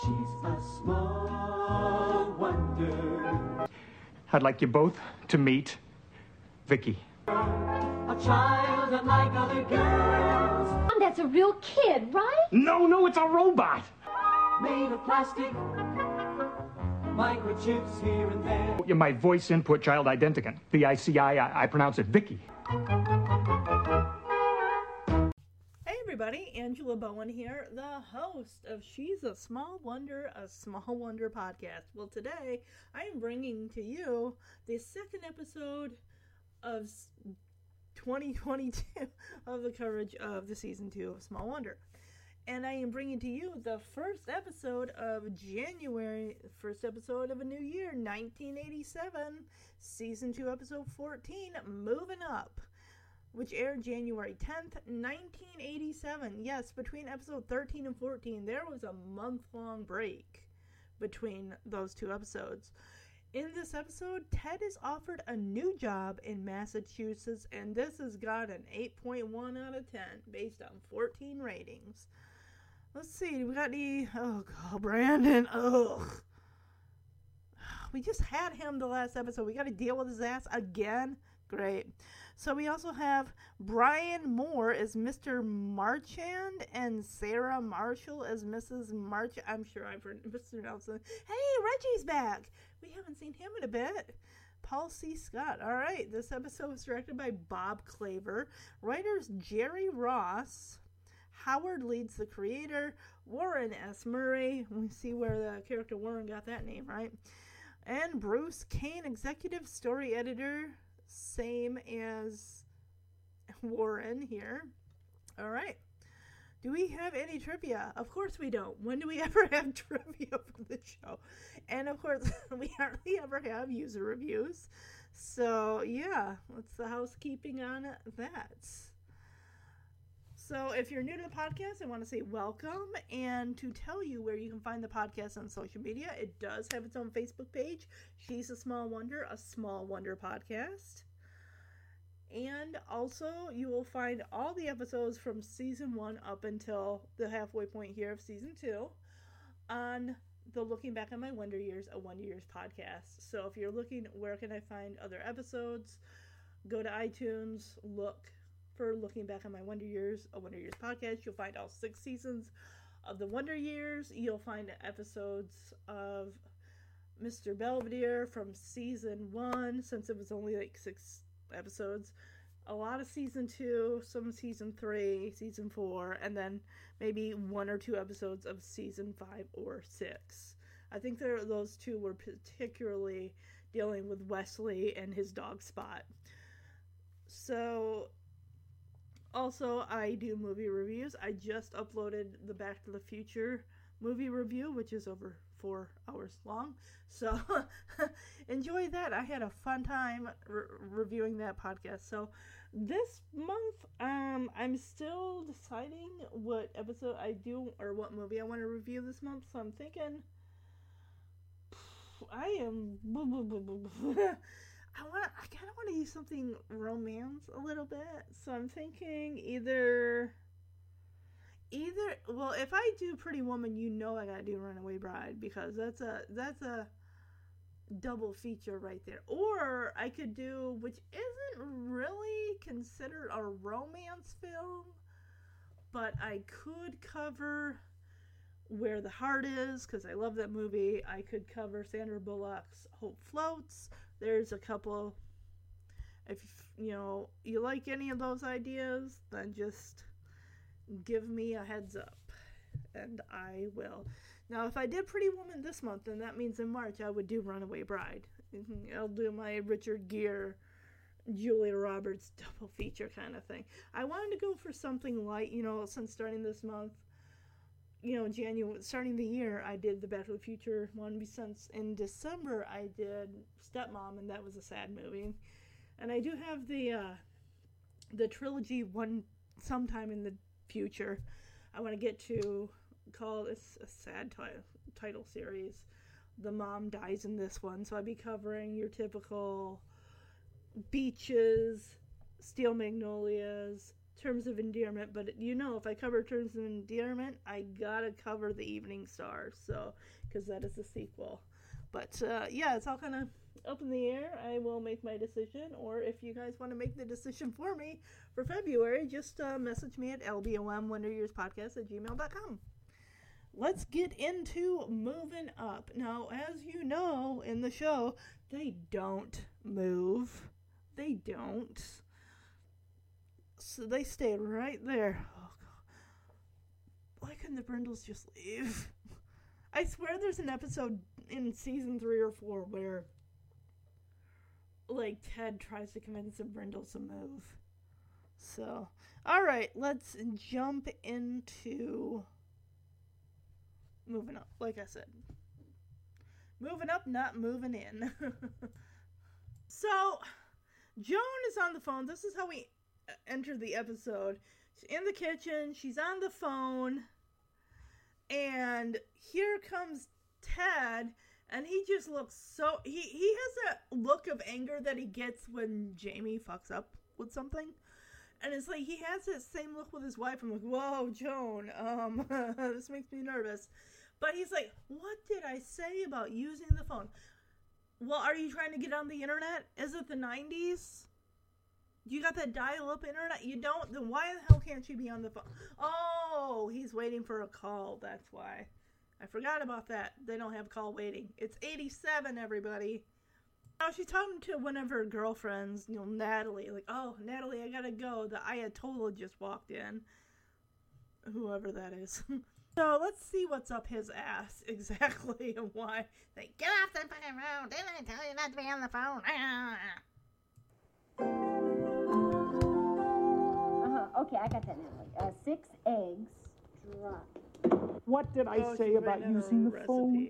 She's a small wonder. I'd like you both to meet Vicky. A child unlike other girls. That's a real kid, right? No, no, it's a robot. Made of plastic. Microchips here and there. You're My voice input child identicant. V-I-C-I, I, I pronounce it Vicky. Everybody, Angela Bowen here, the host of She's a Small Wonder, a Small Wonder podcast. Well, today I am bringing to you the second episode of 2022 of the coverage of the season 2 of Small Wonder. And I am bringing to you the first episode of January, first episode of a new year, 1987, season 2, episode 14, Moving Up which aired January 10th, 1987. Yes, between episode 13 and 14, there was a month long break between those two episodes. In this episode, Ted is offered a new job in Massachusetts, and this has got an 8.1 out of 10 based on 14 ratings. Let's see, we got the. Oh, God, Brandon. Ugh. We just had him the last episode. We got to deal with his ass again. Great. So we also have Brian Moore as Mr. Marchand and Sarah Marshall as Mrs. March. I'm sure I've heard Mr. Nelson. Hey, Reggie's back. We haven't seen him in a bit. Paul C. Scott. All right, this episode was directed by Bob Claver. Writers Jerry Ross. Howard Leeds the creator. Warren S. Murray. We see where the character Warren got that name, right? And Bruce Kane, executive story editor same as Warren here. All right. Do we have any trivia? Of course we don't. When do we ever have trivia for the show? And of course, we hardly ever have user reviews. So, yeah, what's the housekeeping on that? So, if you're new to the podcast, I want to say welcome and to tell you where you can find the podcast on social media. It does have its own Facebook page. She's a Small Wonder, a Small Wonder podcast. And also, you will find all the episodes from season one up until the halfway point here of season two on the Looking Back on My Wonder Years, a Wonder Years podcast. So, if you're looking, where can I find other episodes? Go to iTunes, look for Looking Back on My Wonder Years, a Wonder Years podcast. You'll find all six seasons of the Wonder Years. You'll find episodes of Mr. Belvedere from season one, since it was only like six episodes. A lot of season two, some season three, season four, and then maybe one or two episodes of season five or six. I think there, those two were particularly dealing with Wesley and his dog Spot. So also, I do movie reviews. I just uploaded the Back to the Future movie review, which is over four hours long. So enjoy that. I had a fun time re- reviewing that podcast. So this month, um, I'm still deciding what episode I do or what movie I want to review this month. So I'm thinking, I am. I want. I kind of want to use something romance a little bit. So I'm thinking either. Either well, if I do Pretty Woman, you know I gotta do Runaway Bride because that's a that's a double feature right there. Or I could do which isn't really considered a romance film, but I could cover Where the Heart Is because I love that movie. I could cover Sandra Bullock's Hope Floats. There's a couple. If you know you like any of those ideas, then just give me a heads up and I will. Now, if I did Pretty Woman this month, then that means in March I would do Runaway Bride. Mm-hmm, I'll do my Richard Gere, Julia Roberts double feature kind of thing. I wanted to go for something light, you know, since starting this month, you know, January, starting the year, I did the Back to the Future one. Since in December, I did Stepmom, and that was a sad movie. And I do have the uh, the trilogy one sometime in the future. I want to get to call this a sad title title series. The mom dies in this one, so I'd be covering your typical beaches, steel magnolias, terms of endearment, but you know, if I cover terms of endearment, I gotta cover the Evening Star, so because that is a sequel. But uh, yeah, it's all kind of up in the air. I will make my decision, or if you guys want to make the decision for me for February, just uh, message me at lbomwonderyearspodcast at gmail.com. Let's get into moving up. Now, as you know in the show, they don't move. They don't. So they stay right there. Oh, God. Why couldn't the Brindles just leave? I swear there's an episode in season three or four where, like, Ted tries to convince the Brindles to move. So, alright, let's jump into moving up, like I said. Moving up, not moving in. so, Joan is on the phone. This is how we uh, enter the episode. She's in the kitchen, she's on the phone, and here comes Ted, and he just looks so. He, he has a look of anger that he gets when Jamie fucks up with something. And it's like he has that same look with his wife. I'm like, whoa, Joan, um, this makes me nervous. But he's like, what did I say about using the phone? Well, are you trying to get on the internet? Is it the 90s? You got that dial up internet? You don't? Then why the hell can't you be on the phone? Oh, he's waiting for a call. That's why. I forgot about that. They don't have call waiting. It's 87, everybody. Now she's talking to one of her girlfriends, you know, Natalie. Like, oh, Natalie, I gotta go. The Ayatollah just walked in. Whoever that is. so let's see what's up his ass exactly and why. They get off the fucking phone. Didn't I tell you not to be on the phone? Okay, I got that now. Uh, six eggs, dry. What did I Oh, say about writing out a using the phone?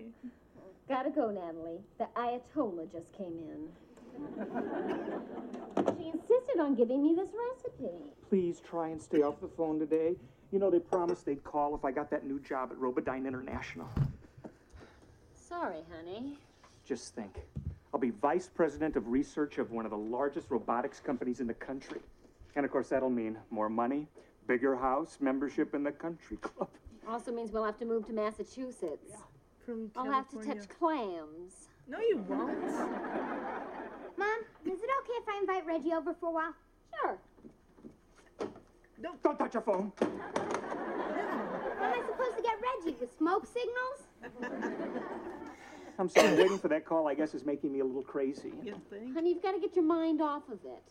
Gotta go, Natalie. The Ayatollah just came in. she insisted on giving me this recipe. Please try and stay off the phone today. You know, they promised they'd call if I got that new job at Robodyne International. Sorry, honey. Just think. I'll be vice president of research of one of the largest robotics companies in the country. And of course, that'll mean more money, bigger house, membership in the country club. Also means we'll have to move to Massachusetts. Yeah. From I'll have to California. touch clams. No, you won't. Mom, is it okay if I invite Reggie over for a while? Sure. Don't touch your phone. How am I supposed to get Reggie? With smoke signals? I'm sorry, waiting for that call, I guess, is making me a little crazy. You think? Honey, you've got to get your mind off of it.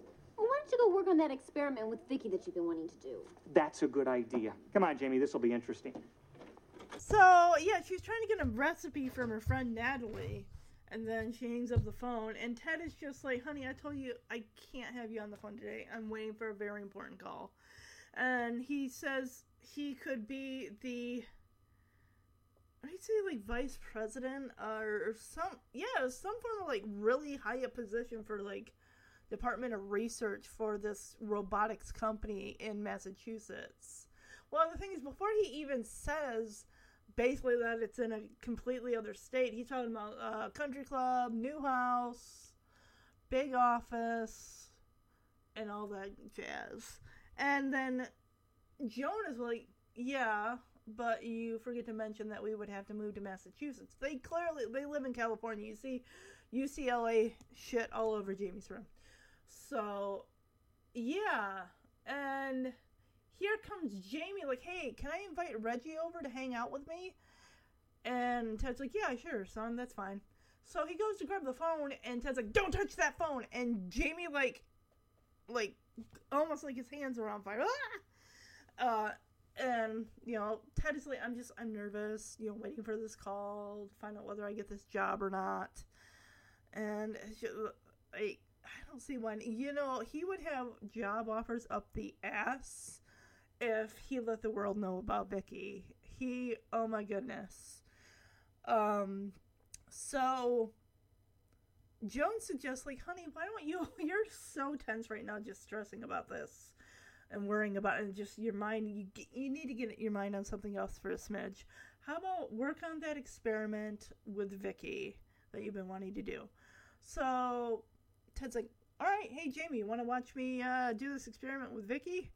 Well, why don't you go work on that experiment with Vicky that you've been wanting to do? That's a good idea. Come on, Jamie, this will be interesting. So yeah, she's trying to get a recipe from her friend Natalie, and then she hangs up the phone. And Ted is just like, "Honey, I told you I can't have you on the phone today. I'm waiting for a very important call." And he says he could be the, I'd say, like vice president or, or some, yeah, some form of like really high up position for like Department of Research for this robotics company in Massachusetts. Well, the thing is, before he even says basically that it's in a completely other state, he's talking about uh, country club, new house, big office, and all that jazz. And then Joan is like, yeah, but you forget to mention that we would have to move to Massachusetts. They clearly they live in California. You see UCLA shit all over Jamie's room. So, yeah, and here comes Jamie, like, hey, can I invite Reggie over to hang out with me? And Ted's like, yeah, sure, son, that's fine. So he goes to grab the phone, and Ted's like, don't touch that phone. And Jamie, like, like, almost like his hands are on fire. Ah! Uh, and, you know, Ted is like, I'm just, I'm nervous, you know, waiting for this call to find out whether I get this job or not. And, just, like, I don't see one. you know, he would have job offers up the ass if he let the world know about Vicky. He, oh my goodness. Um, so Joan suggests, like, honey, why don't you? You're so tense right now, just stressing about this and worrying about it. And just your mind, you you need to get your mind on something else for a smidge. How about work on that experiment with Vicky that you've been wanting to do? So Ted's like, all right, hey Jamie, you want to watch me uh, do this experiment with Vicky?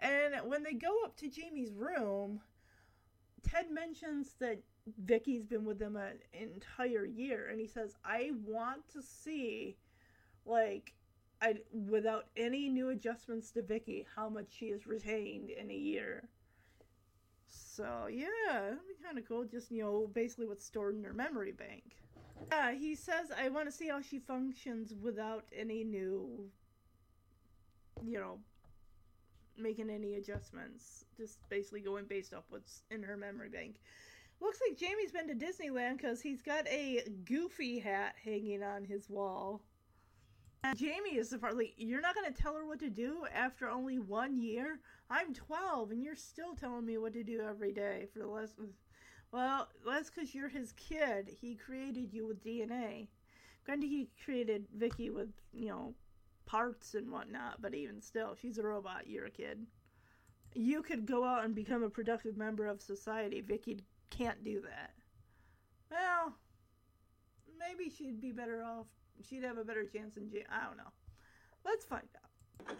And when they go up to Jamie's room, Ted mentions that Vicky's been with them an entire year, and he says, "I want to see, like, I without any new adjustments to Vicky, how much she has retained in a year." So yeah, that'd be kind of cool. Just you know, basically what's stored in her memory bank. Yeah, he says, "I want to see how she functions without any new, you know, making any adjustments. Just basically going based off what's in her memory bank." Looks like Jamie's been to Disneyland because he's got a Goofy hat hanging on his wall. And Jamie is the part like, you're not going to tell her what to do after only one year? I'm 12 and you're still telling me what to do every day for the last. Well, that's because you're his kid. He created you with DNA. Granted, he created Vicky with, you know, parts and whatnot, but even still, she's a robot. You're a kid. You could go out and become a productive member of society. Vicky can't do that. Well, maybe she'd be better off. She'd have a better chance in jail. I don't know. Let's find out.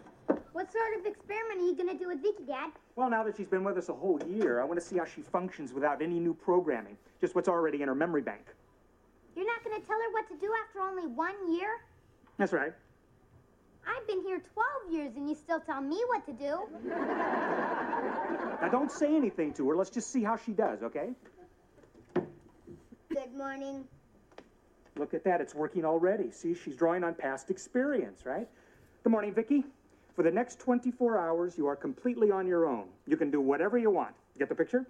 What sort of experiment are you gonna do with Vicky, Dad? Well, now that she's been with us a whole year, I want to see how she functions without any new programming. Just what's already in her memory bank. You're not gonna tell her what to do after only one year? That's right. I've been here 12 years and you still tell me what to do. Now, don't say anything to her. Let's just see how she does, okay? Good morning. Look at that. It's working already. See, she's drawing on past experience, right? Good morning, Vicky. For the next 24 hours, you are completely on your own. You can do whatever you want. Get the picture?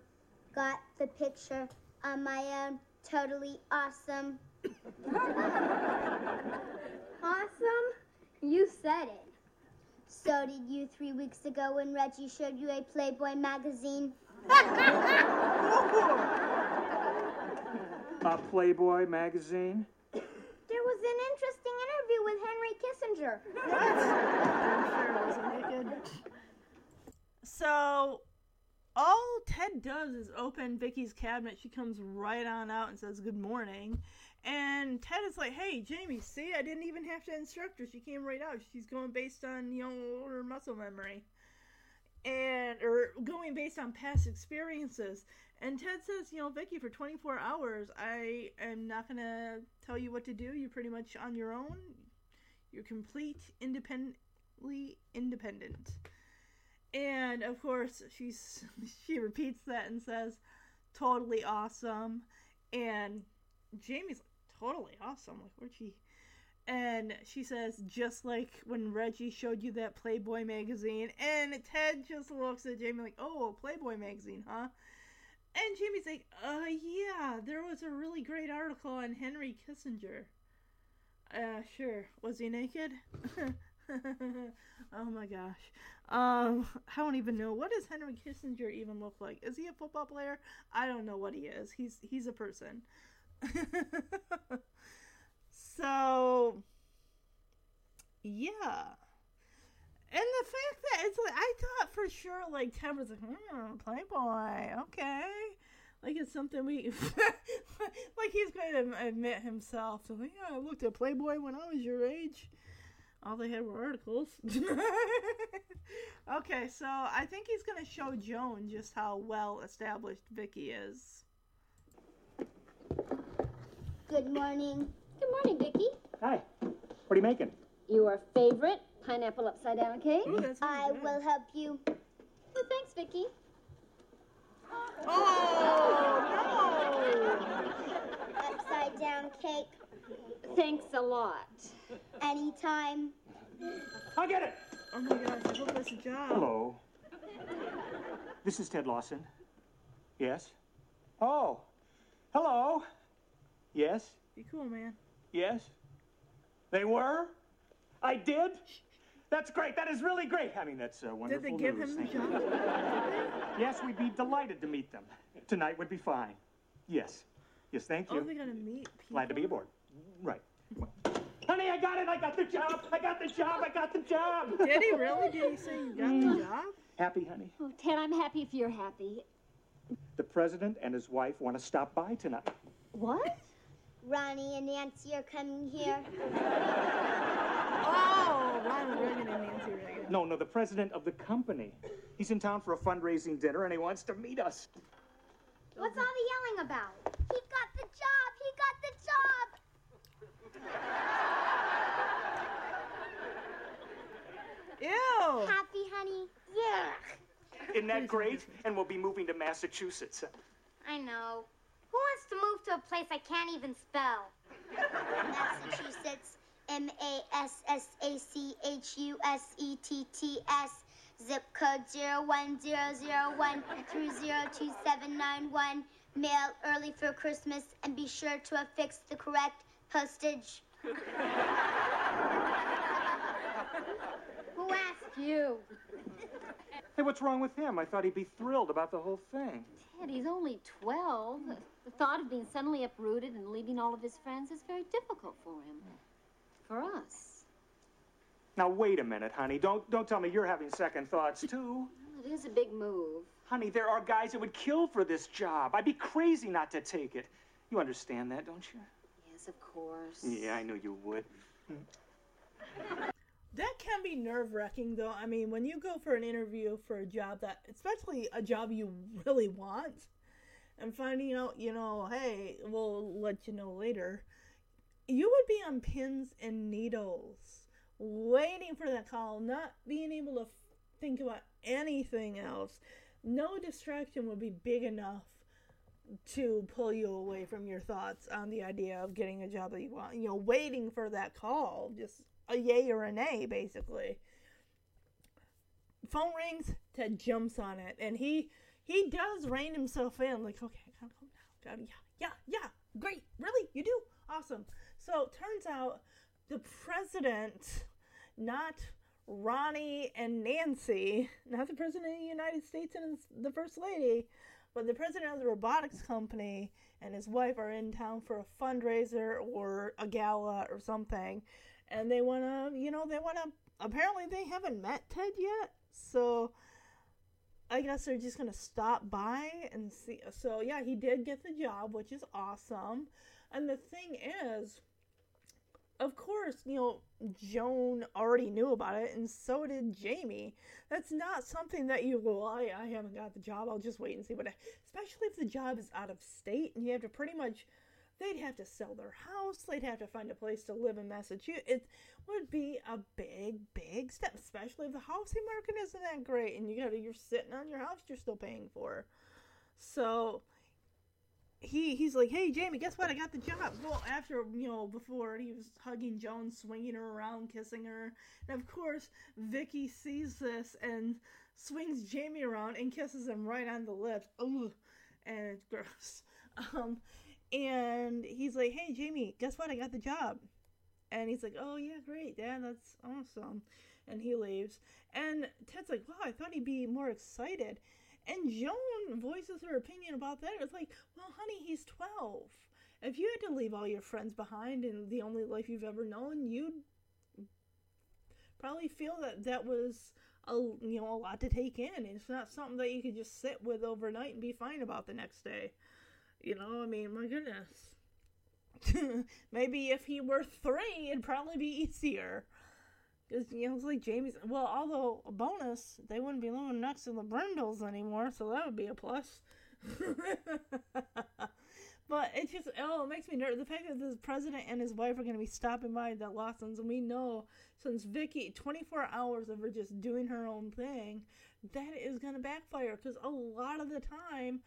Got the picture on my own. Totally awesome. awesome? You said it. So did you three weeks ago when Reggie showed you a Playboy magazine? A Playboy magazine. There was an interesting with Henry Kissinger. I'm sure wasn't naked. So, all Ted does is open Vicky's cabinet. She comes right on out and says good morning. And Ted is like, hey, Jamie, see, I didn't even have to instruct her. She came right out. She's going based on, you know, her muscle memory. And, or going based on past experiences. And Ted says, you know, Vicky, for 24 hours, I am not to tell you what to do. You're pretty much on your own. You're complete, independently independent. And of course, she's she repeats that and says, "Totally awesome." And Jamie's like, "Totally awesome." Like, where'd she? And she says, "Just like when Reggie showed you that Playboy magazine." And Ted just looks at Jamie like, "Oh, Playboy magazine, huh?" And Jamie's like, "Uh, yeah, there was a really great article on Henry Kissinger." Uh, sure. Was he naked? oh my gosh. Um, I don't even know what does Henry Kissinger even look like. Is he a football player? I don't know what he is. He's he's a person. so yeah. And the fact that it's like I thought for sure like Ted was like, hmm, Playboy, okay. Like it's something we like he's going to admit himself. So like, yeah, I looked at Playboy when I was your age. All they had were articles. okay, so I think he's gonna show Joan just how well established Vicky is. Good morning. Good morning, Vicky. Hi. What are you making? Your favorite pineapple upside down cake? Ooh, that's I good. will help you. Oh, thanks, Vicky. Oh Upside down cake. Thanks a lot. Anytime. I'll get it. Oh my gosh! I hope that's a job. Hello. This is Ted Lawson. Yes? Oh. Hello. Yes? Be cool, man. Yes? They were? I did? That's great. That is really great. I mean, that's uh, Did wonderful they give news. him the Thank you. job? Yes, we'd be delighted to meet them. Tonight would be fine. Yes. Yes, thank you. Oh, you. they going to meet people. Glad to be aboard. Right. Honey, I got it. I got the job. I got the job. I got the job. Did he really? Did he say you got Mm. the job? Happy, honey? Oh, Ted, I'm happy if you're happy. The president and his wife want to stop by tonight. What? Ronnie and Nancy are coming here. Oh, Ronald Reagan and Nancy Reagan. No, no, the president of the company. He's in town for a fundraising dinner and he wants to meet us. What's all the yelling about? He got the job! He got the job! Ew. Happy, honey? Yeah. Isn't that great? And we'll be moving to Massachusetts. I know. Who wants to move to a place I can't even spell? Massachusetts. M A S S A C H U S E T T S. Zip code 01001 through 02791. Mail early for Christmas and be sure to affix the correct postage. Who asked you? Hey, what's wrong with him? I thought he'd be thrilled about the whole thing. Ted, he's only 12. The thought of being suddenly uprooted and leaving all of his friends is very difficult for him. For us. Now wait a minute, honey. Don't don't tell me you're having second thoughts too. Well, it is a big move. Honey, there are guys that would kill for this job. I'd be crazy not to take it. You understand that, don't you? Yes, of course. Yeah, I knew you would. That can be nerve wracking, though. I mean, when you go for an interview for a job that, especially a job you really want, and finding out, you know, hey, we'll let you know later, you would be on pins and needles, waiting for that call, not being able to think about anything else. No distraction would be big enough to pull you away from your thoughts on the idea of getting a job that you want. You know, waiting for that call, just a yay or a nay, basically. Phone rings, Ted jumps on it, and he he does rein himself in, like, okay, calm down, yeah, yeah, yeah, great, really, you do, awesome. So turns out the president, not Ronnie and Nancy, not the president of the United States and the first lady, but the president of the robotics company and his wife are in town for a fundraiser or a gala or something. And they want to, you know, they want to. Apparently, they haven't met Ted yet. So I guess they're just to stop by and see. So, yeah, he did get the job, which is awesome. And the thing is, of course, you know, Joan already knew about it, and so did Jamie. That's not something that you go, oh, I, I haven't got the job, I'll just wait and see what. Especially if the job is out of state and you have to pretty much, they'd have to sell their house, they'd have to find a place to live in Massachusetts. It would be a big, big step, especially if the housing market isn't that great and you gotta, you're sitting on your house you're still paying for. So, he he's like, "Hey Jamie, guess what? I got the job." Well, after you know, before he was hugging Joan, swinging her around, kissing her, and of course Vicky sees this and swings Jamie around and kisses him right on the lips. Ooh, and it's gross. Um, and he's like, "Hey Jamie, guess what? I got the job." And he's like, "Oh yeah, great, Dad, that's awesome." And he leaves. And Ted's like, "Wow, I thought he'd be more excited." And Joan voices her opinion about that. It's like, well, honey, he's 12. If you had to leave all your friends behind and the only life you've ever known, you'd probably feel that that was a you know a lot to take in. It's not something that you could just sit with overnight and be fine about the next day. You know, I mean, my goodness. Maybe if he were three, it'd probably be easier. Because, you know, it's like Jamie's. Well, although, a bonus, they wouldn't be living next to the Brindles anymore, so that would be a plus. but it just, oh, it makes me nervous. The fact that the president and his wife are going to be stopping by the Lawsons, and we know since Vicky, 24 hours of her just doing her own thing, that is going to backfire. Because a lot of the time,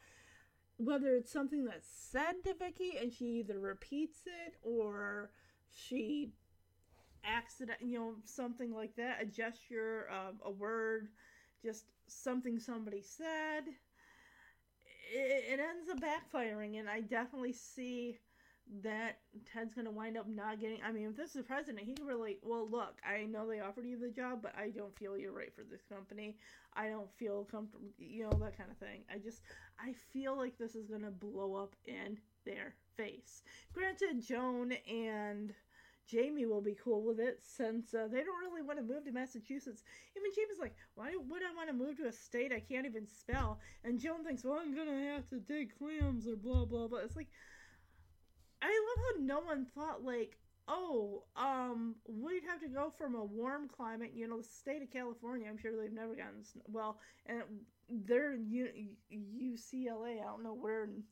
whether it's something that's said to Vicky and she either repeats it or she accident, you know, something like that, a gesture, um, a word, just something somebody said, it, it ends up backfiring, and I definitely see that Ted's gonna wind up not getting. I mean, if this is the president, he can really. Well, look, I know they offered you the job, but I don't feel you're right for this company. I don't feel comfortable, you know, that kind of thing. I just, I feel like this is gonna blow up in their face. Granted, Joan and Jamie will be cool with it since uh, they don't really want to move to Massachusetts. Even Jamie's like, why would I want to move to a state I can't even spell? And Joan thinks, well, I'm gonna have to dig clams or blah blah blah. It's like, I love how no one thought like oh, um, we'd have to go from a warm climate, you know, the state of California. I'm sure they've never gotten snow. Well, and they're in U- UCLA. I don't know where in,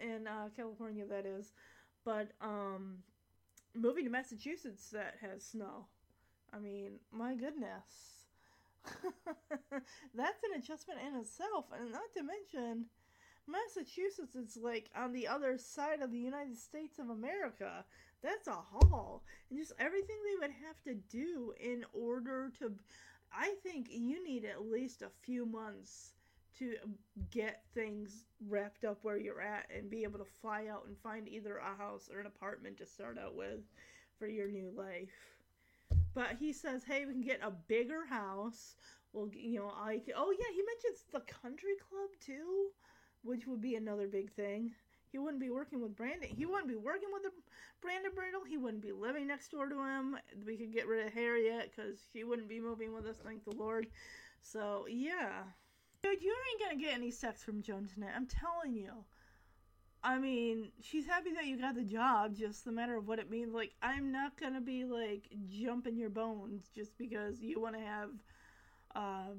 in uh, California that is, but um, moving to Massachusetts that has snow. I mean, my goodness. That's an adjustment in itself, and not to mention, Massachusetts is like on the other side of the United States of America. That's a haul. And just everything they would have to do in order to. I think you need at least a few months to get things wrapped up where you're at and be able to fly out and find either a house or an apartment to start out with for your new life. But he says, hey, we can get a bigger house. Well, you know, I. Oh, yeah, he mentions the country club too which would be another big thing. He wouldn't be working with Brandon. He wouldn't be working with the Brandon Brindle. He wouldn't be living next door to him. We could get rid of Harriet because she wouldn't be moving with us, thank the Lord. So yeah, dude, you ain't gonna get any sex from Joan tonight. I'm telling you. I mean, she's happy that you got the job. Just the matter of what it means. Like, I'm not gonna be like jumping your bones just because you want to have. Uh,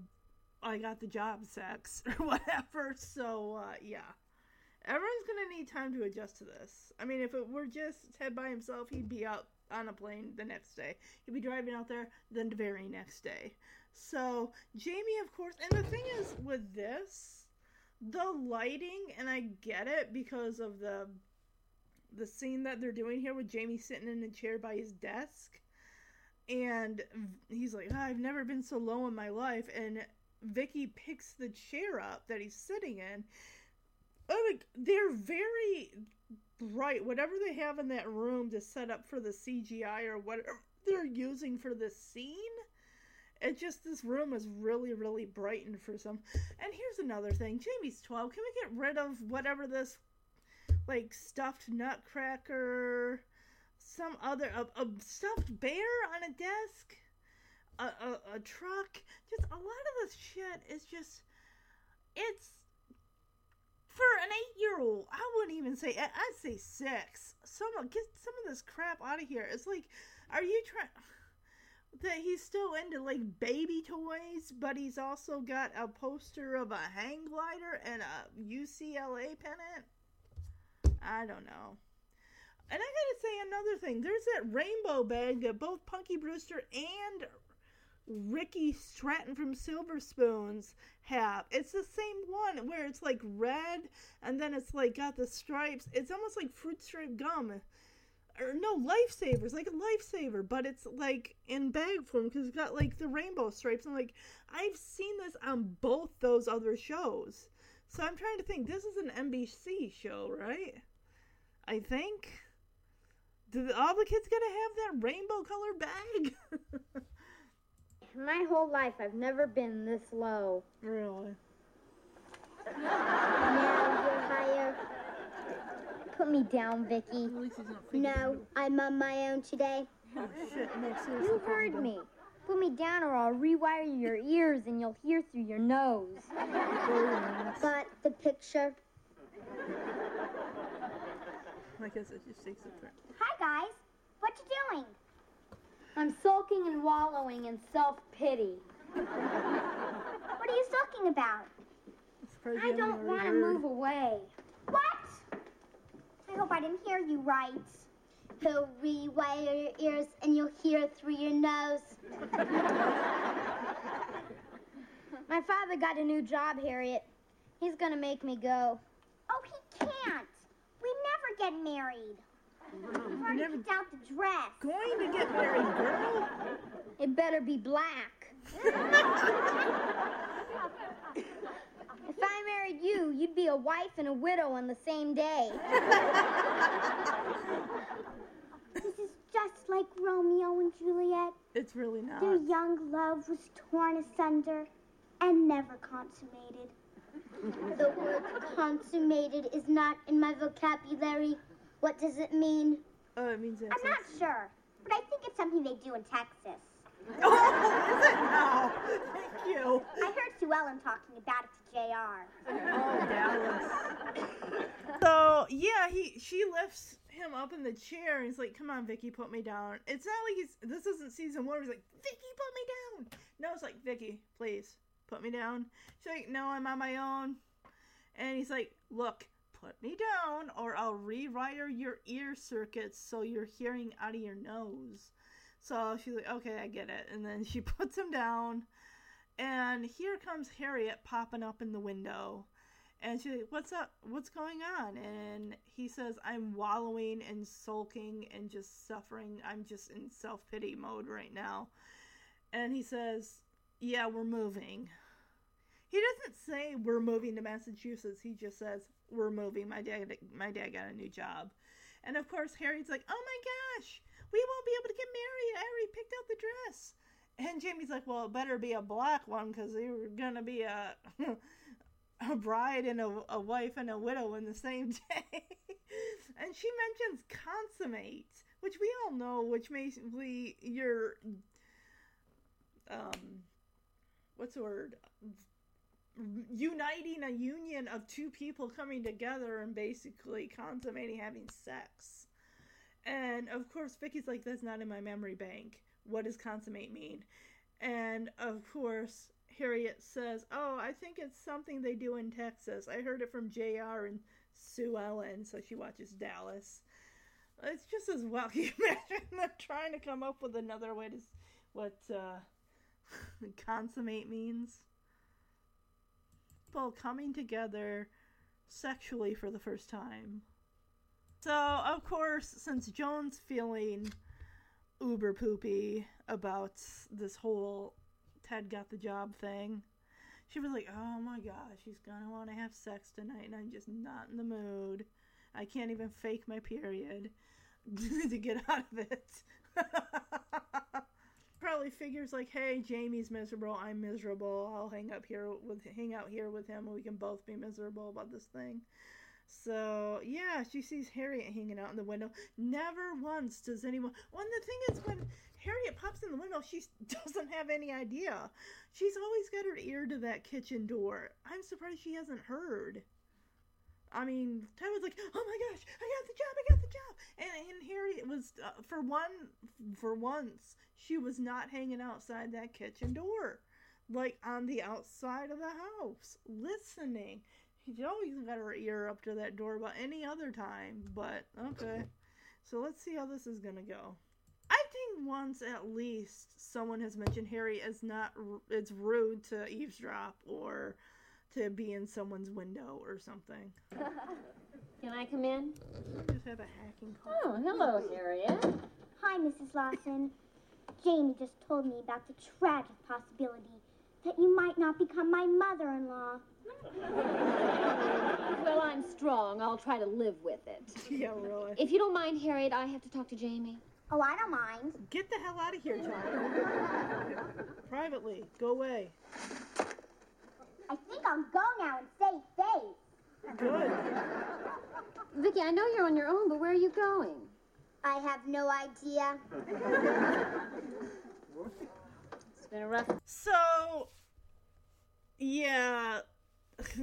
I got the job sex or whatever. So uh, yeah, everyone's gonna need time to adjust to this. I mean, if it were just Ted by himself, he'd be out on a plane the next day. He'd be driving out there the very next day. So Jamie, of course, and the thing is with this, the lighting, and I get it because of the the scene that they're doing here with Jamie sitting in a chair by his desk. And he's like, oh, I've never been so low in my life. And Vicky picks the chair up that he's sitting in. Oh, like they're very bright. Whatever they have in that room to set up for the CGI or whatever they're using for this scene, it just this room is really really brightened for some. And here's another thing: Jamie's twelve. Can we get rid of whatever this like stuffed nutcracker, some other a, a stuffed bear on a desk? A, a, a truck. Just a lot of this shit is just it's for an eight year old. I wouldn't even say I'd say six. Some get some of this crap out of here. It's like, are you trying? That he's still into like baby toys, but he's also got a poster of a hang glider and a UCLA pennant. I don't know. And I gotta say another thing. There's that rainbow bag that both Punky Brewster and Ricky Stratton from Silver Spoons have. It's the same one where it's like red and then it's like got the stripes. It's almost like fruit stripe gum. Or no, lifesavers, like a lifesaver, but it's like in bag form because it's got like the rainbow stripes. I'm like, I've seen this on both those other shows. So I'm trying to think. This is an NBC show, right? I think. Do all the kids gotta have that rainbow color bag? my whole life I've never been this low. Really? Now you're higher. Put me down, Vicky. At least not No. I'm on my own today. Oh, shit, no. You heard me. Put me down or I'll rewire your ears and you'll hear through your nose. Got the picture? I guess it just takes a turn. Hi, guys. What you doing? I'm sulking and wallowing in self-pity. What are you sulking about? I don't want to move away. What? I hope I didn't hear you right. He'll rewire your ears and you'll hear through your nose. My father got a new job, Harriet. He's gonna make me go. Oh, he can't. We never get married. I've already never- picked out the dress. Going to get married, girl. It better be black. if I married you, you'd be a wife and a widow on the same day. this is just like Romeo and Juliet. It's really not. Their young love was torn asunder and never consummated. The word consummated is not in my vocabulary. What does it mean? Oh, it means I'm not sure, but I think it's something they do in Texas. Oh, is it now? Thank you. I heard Sue Ellen talking about it to JR. Oh, Dallas. So yeah, he she lifts him up in the chair and he's like, Come on, Vicky, put me down. It's not like he's this isn't season one. He's like, Vicky, put me down. No, it's like, Vicky, please, put me down. She's like, No, I'm on my own. And he's like, Look, put me down or I'll rewire your ear circuits so you're hearing out of your nose. So she's like, Okay, I get it. And then she puts him down. And here comes Harriet popping up in the window. And she's like, What's up? What's going on? And he says, I'm wallowing and sulking and just suffering. I'm just in self pity mode right now. And he says, Yeah, we're moving. He doesn't say we're moving to Massachusetts. He just says, We're moving. My dad my dad got a new job. And of course Harry's like, Oh my gosh, we won't be able to get married. I already picked out the dress. And Jamie's like, Well, it better be a black one because you're gonna be a a bride and a, a wife and a widow in the same day. and she mentions consummate, which we all know, which basically you're, um, what's the word? Uniting a union of two people coming together and basically consummating having sex. And of course, Vicky's like, that's not in my memory bank. What does consummate mean? And of course, Harriet says, "Oh, I think it's something they do in Texas. I heard it from JR and Sue Ellen, so she watches Dallas. It's just as well. Can you imagine them trying to come up with another way to what uh, consummate means? People coming together sexually for the first time. So, of course, since Joan's feeling uber poopy about this whole Ted got the job thing. She was like, "Oh my gosh, she's gonna want to have sex tonight, and I'm just not in the mood. I can't even fake my period to get out of it." Probably figures like, "Hey, Jamie's miserable. I'm miserable. I'll hang up here with hang out here with him, and we can both be miserable about this thing." So yeah, she sees Harriet hanging out in the window. Never once does anyone. One the thing is when Harriet pops in the window, she doesn't have any idea. She's always got her ear to that kitchen door. I'm surprised she hasn't heard. I mean, Ted was like, "Oh my gosh, I got the job! I got the job!" And and Harriet was uh, for one for once she was not hanging outside that kitchen door, like on the outside of the house, listening. She's always got her ear up to that door about any other time, but okay. So let's see how this is gonna go. I think once at least someone has mentioned Harry as not it's rude to eavesdrop or to be in someone's window or something. Can I come in? Just have a hacking call. Oh, hello, Harriet. Hi, Mrs. Lawson. Jamie just told me about the tragic possibility that you might not become my mother-in-law. Well, I'm strong. I'll try to live with it. Yeah, really. If you don't mind, Harriet, I have to talk to Jamie. Oh, I don't mind. Get the hell out of here, child. Privately, go away. I think I'll go now and save face. Good. Vicky, I know you're on your own, but where are you going? I have no idea. It's been a rough. So, yeah.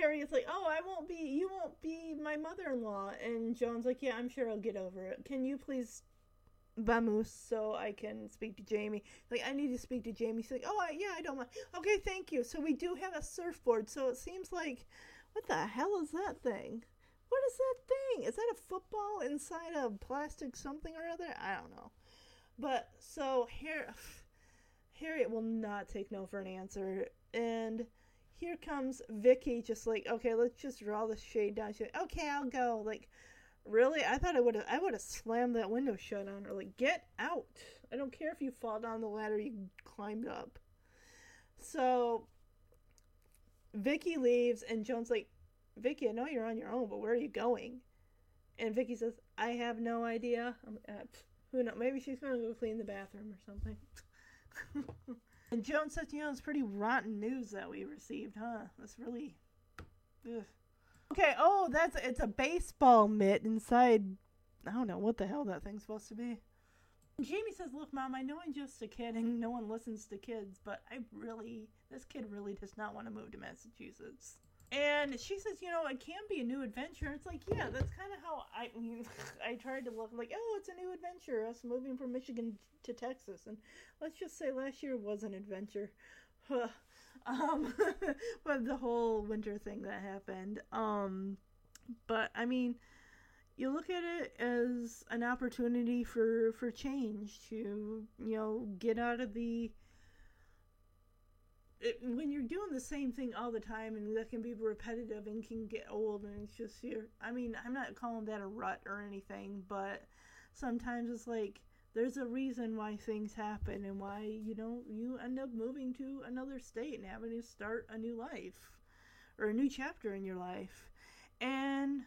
Harriet's like, oh, I won't be, you won't be my mother in law. And Joan's like, yeah, I'm sure I'll get over it. Can you please vamoose so I can speak to Jamie? Like, I need to speak to Jamie. She's like, oh, I, yeah, I don't mind. Okay, thank you. So we do have a surfboard. So it seems like, what the hell is that thing? What is that thing? Is that a football inside a plastic something or other? I don't know. But so Harriet will not take no for an answer, and here comes Vicky, just like, okay, let's just draw the shade down. She's like, okay, I'll go. Like, really? I thought I would have, I would have slammed that window shut on her. Like, get out! I don't care if you fall down the ladder you climbed up. So Vicky leaves, and Joan's like, Vicky, I know you're on your own, but where are you going? And Vicky says, I have no idea. Uh, who knows? Maybe she's going to go clean the bathroom or something. and Joan says, you know, it's pretty rotten news that we received, huh? That's really. Ugh. Okay, oh, that's it's a baseball mitt inside. I don't know what the hell that thing's supposed to be. Jamie says, "Look, mom, I know I'm just a kid, and no one listens to kids, but I really, this kid really does not want to move to Massachusetts." And she says, you know, it can be a new adventure. It's like, yeah, that's kind of how I I tried to look like, oh, it's a new adventure. Us moving from Michigan to Texas, and let's just say last year was an adventure. Um, but the whole winter thing that happened. Um, but I mean, you look at it as an opportunity for for change to you know get out of the it, when you're doing the same thing all the time and that can be repetitive and can get old and it's just you're i mean i'm not calling that a rut or anything but sometimes it's like there's a reason why things happen and why you know you end up moving to another state and having to start a new life or a new chapter in your life. And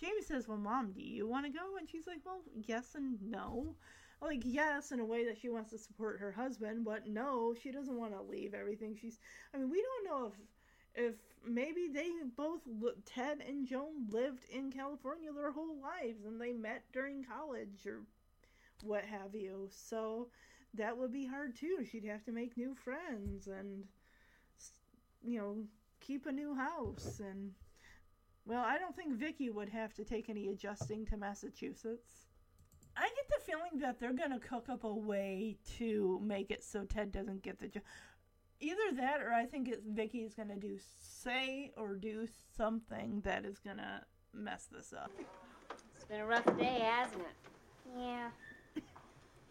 jamie says well mom do you want to go? And she's like well yes and no. Like yes in a way that she wants to support her husband but no she doesn't want to leave everything. She's i mean we don't know if if maybe they both ted and joan lived in california their whole lives and they met during college or what have you so that would be hard too she'd have to make new friends and you know keep a new house and well i don't think vicky would have to take any adjusting to massachusetts I get the feeling that they're gonna cook up a way to make it so Ted doesn't get the job. Either that, or I think it's Vicky's gonna do say or do something that is gonna mess this up. It's been a rough day, hasn't it? Yeah.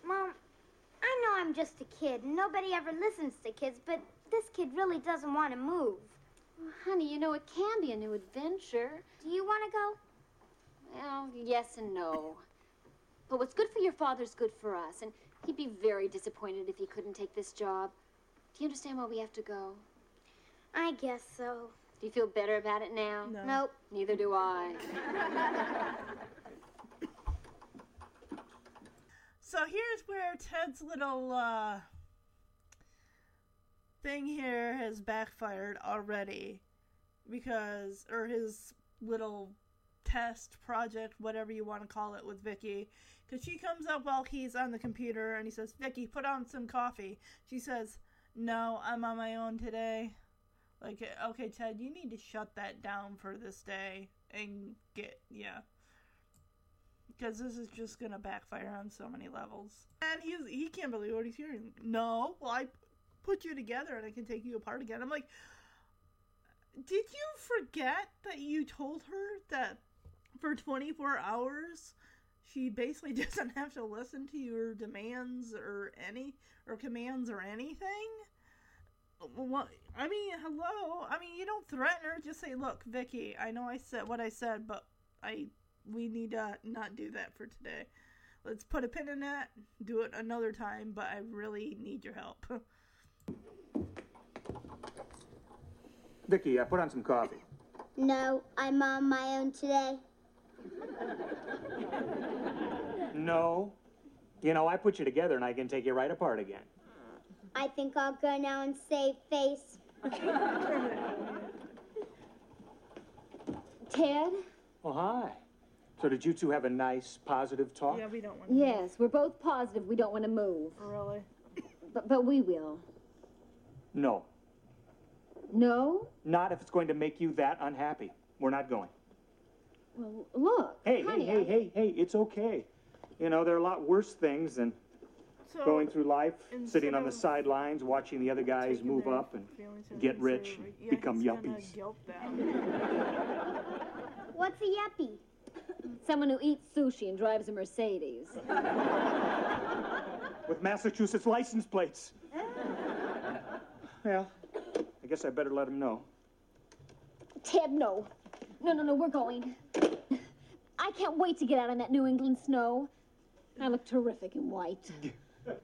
Mom, I know I'm just a kid and nobody ever listens to kids, but this kid really doesn't want to move. Well, honey, you know it can be a new adventure. Do you want to go? Well, yes and no. But what's good for your father's good for us, and he'd be very disappointed if he couldn't take this job. Do you understand why we have to go? I guess so. Do you feel better about it now? No. Nope. Neither do I. So here's where Ted's little uh, thing here has backfired already, because or his little test project, whatever you want to call it, with Vicky. Because she comes up while he's on the computer and he says, Vicky, put on some coffee. She says, No, I'm on my own today. Like, okay, Ted, you need to shut that down for this day and get, yeah. Because this is just to backfire on so many levels. And he's, he can't believe what he's hearing. No, well, I put you together and I can take you apart again. I'm like, did you forget that you told her that for 24 hours she basically doesn't have to listen to your demands or any or commands or anything well, I mean, hello. I mean, you don't threaten her. Just say, "Look, Vicky, I know I said what I said, but I we need to not do that for today. Let's put a pin in that. Do it another time, but I really need your help." Vicky, I uh, put on some coffee. No, I'm on my own today. No. You know, I put you together and I can take you right apart again. I think I'll go now and save face. Ted? Oh, hi. So did you two have a nice, positive talk? yeah, we don't want. to. Yes, we're both positive we don't want to move. Really. But, but we will. No. No? Not if it's going to make you that unhappy. We're not going. Well, look. Hey, honey, hey, hey, I- hey, hey, it's okay. You know, there are a lot worse things than So going through life, instead sitting on the of sidelines, watching the other guys taking move their up and feelings into get rich, and yeah, become he's gonna yuppies. guilt them. What's a yuppie? Someone who eats sushi and drives a Mercedes. with Massachusetts license plates. Well, I guess I better let him know. Ted, no. No, no, no, we're going. I can't wait to get out on that New England snow. I look terrific in white. Yeah,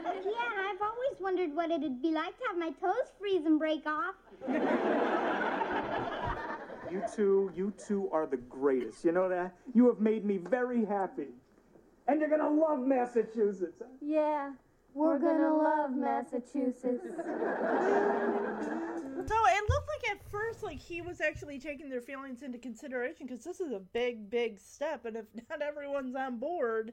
I've always wondered what it'd be like to have my toes freeze and break off. You two, you two are the greatest. You know that? You have made me very happy. And you're gonna love Massachusetts. Yeah, we're gonna love Massachusetts. So it looked like at first like he was actually taking their feelings into consideration because this is a big, big step, and if not everyone's on board,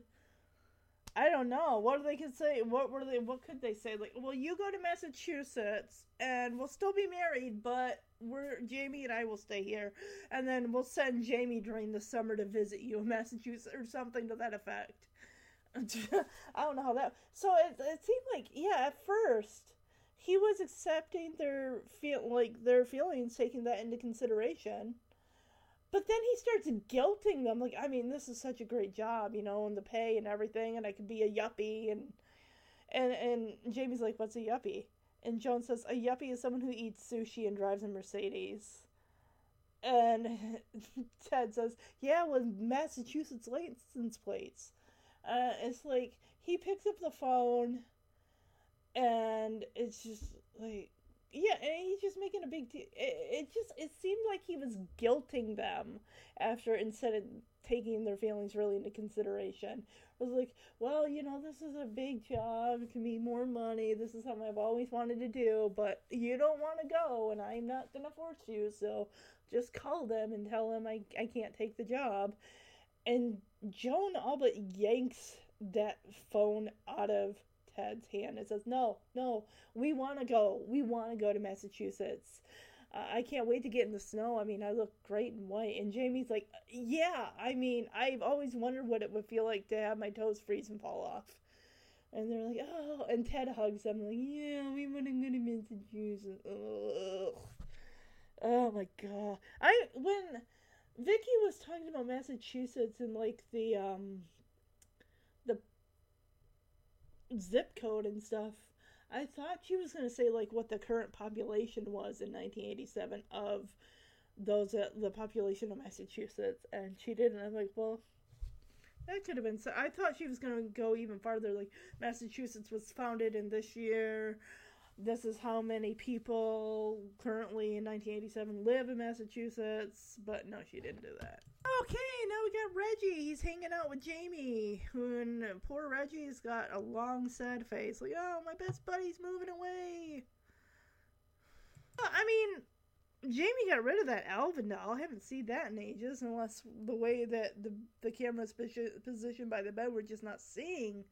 I don't know what they could say. What were they? What could they say? Like, well, you go to Massachusetts, and we'll still be married, but we're Jamie and I will stay here, and then we'll send Jamie during the summer to visit you in Massachusetts or something to that effect. I don't know how that. So it it seemed like yeah, at first he was accepting their feel like their feelings, taking that into consideration. But then he starts guilting them, like, I mean, this is such a great job, you know, and the pay and everything, and I could be a yuppie, and and and Jamie's like, what's a yuppie? And Joan says, a yuppie is someone who eats sushi and drives a Mercedes. And Ted says, yeah, with Massachusetts license plates. Uh, it's like he picks up the phone, and it's just like, yeah, and he's just making a big deal. It, it just it seemed like he was guilting them after instead of taking their feelings really into consideration. It was like, well, you know, this is a big job. It can be more money. This is something I've always wanted to do, but you don't want to go, and I'm not gonna force you. So just call them and tell them I I can't take the job. And Joan all but yanks that phone out of Ted's hand and says, No, no, we want to go. We want to go to Massachusetts. I can't wait to get in the snow. I mean, I look great in white. And Jamie's like, Yeah, I mean, I've always wondered what it would feel like to have my toes freeze and fall off. And they're like, Oh, and Ted hugs them, like, Yeah, we want to go to Massachusetts. Ugh. Oh my god. I, when Vicky was talking about Massachusetts and like the, um, the zip code and stuff. I thought she was going to say like what the current population was in 1987 of those uh, the population of Massachusetts, and she didn't. I'm like, well, that could have been. So I thought she was going to go even farther. Like Massachusetts was founded in this year. This is how many people currently in 1987 live in Massachusetts, but no, she didn't do that. Okay, now we got Reggie. He's hanging out with Jamie. And poor Reggie's got a long, sad face. Like, oh, my best buddy's moving away. Uh, I mean, Jamie got rid of that Alvin doll. I haven't seen that in ages, unless the way that the the camera's posi- positioned by the bed, we're just not seeing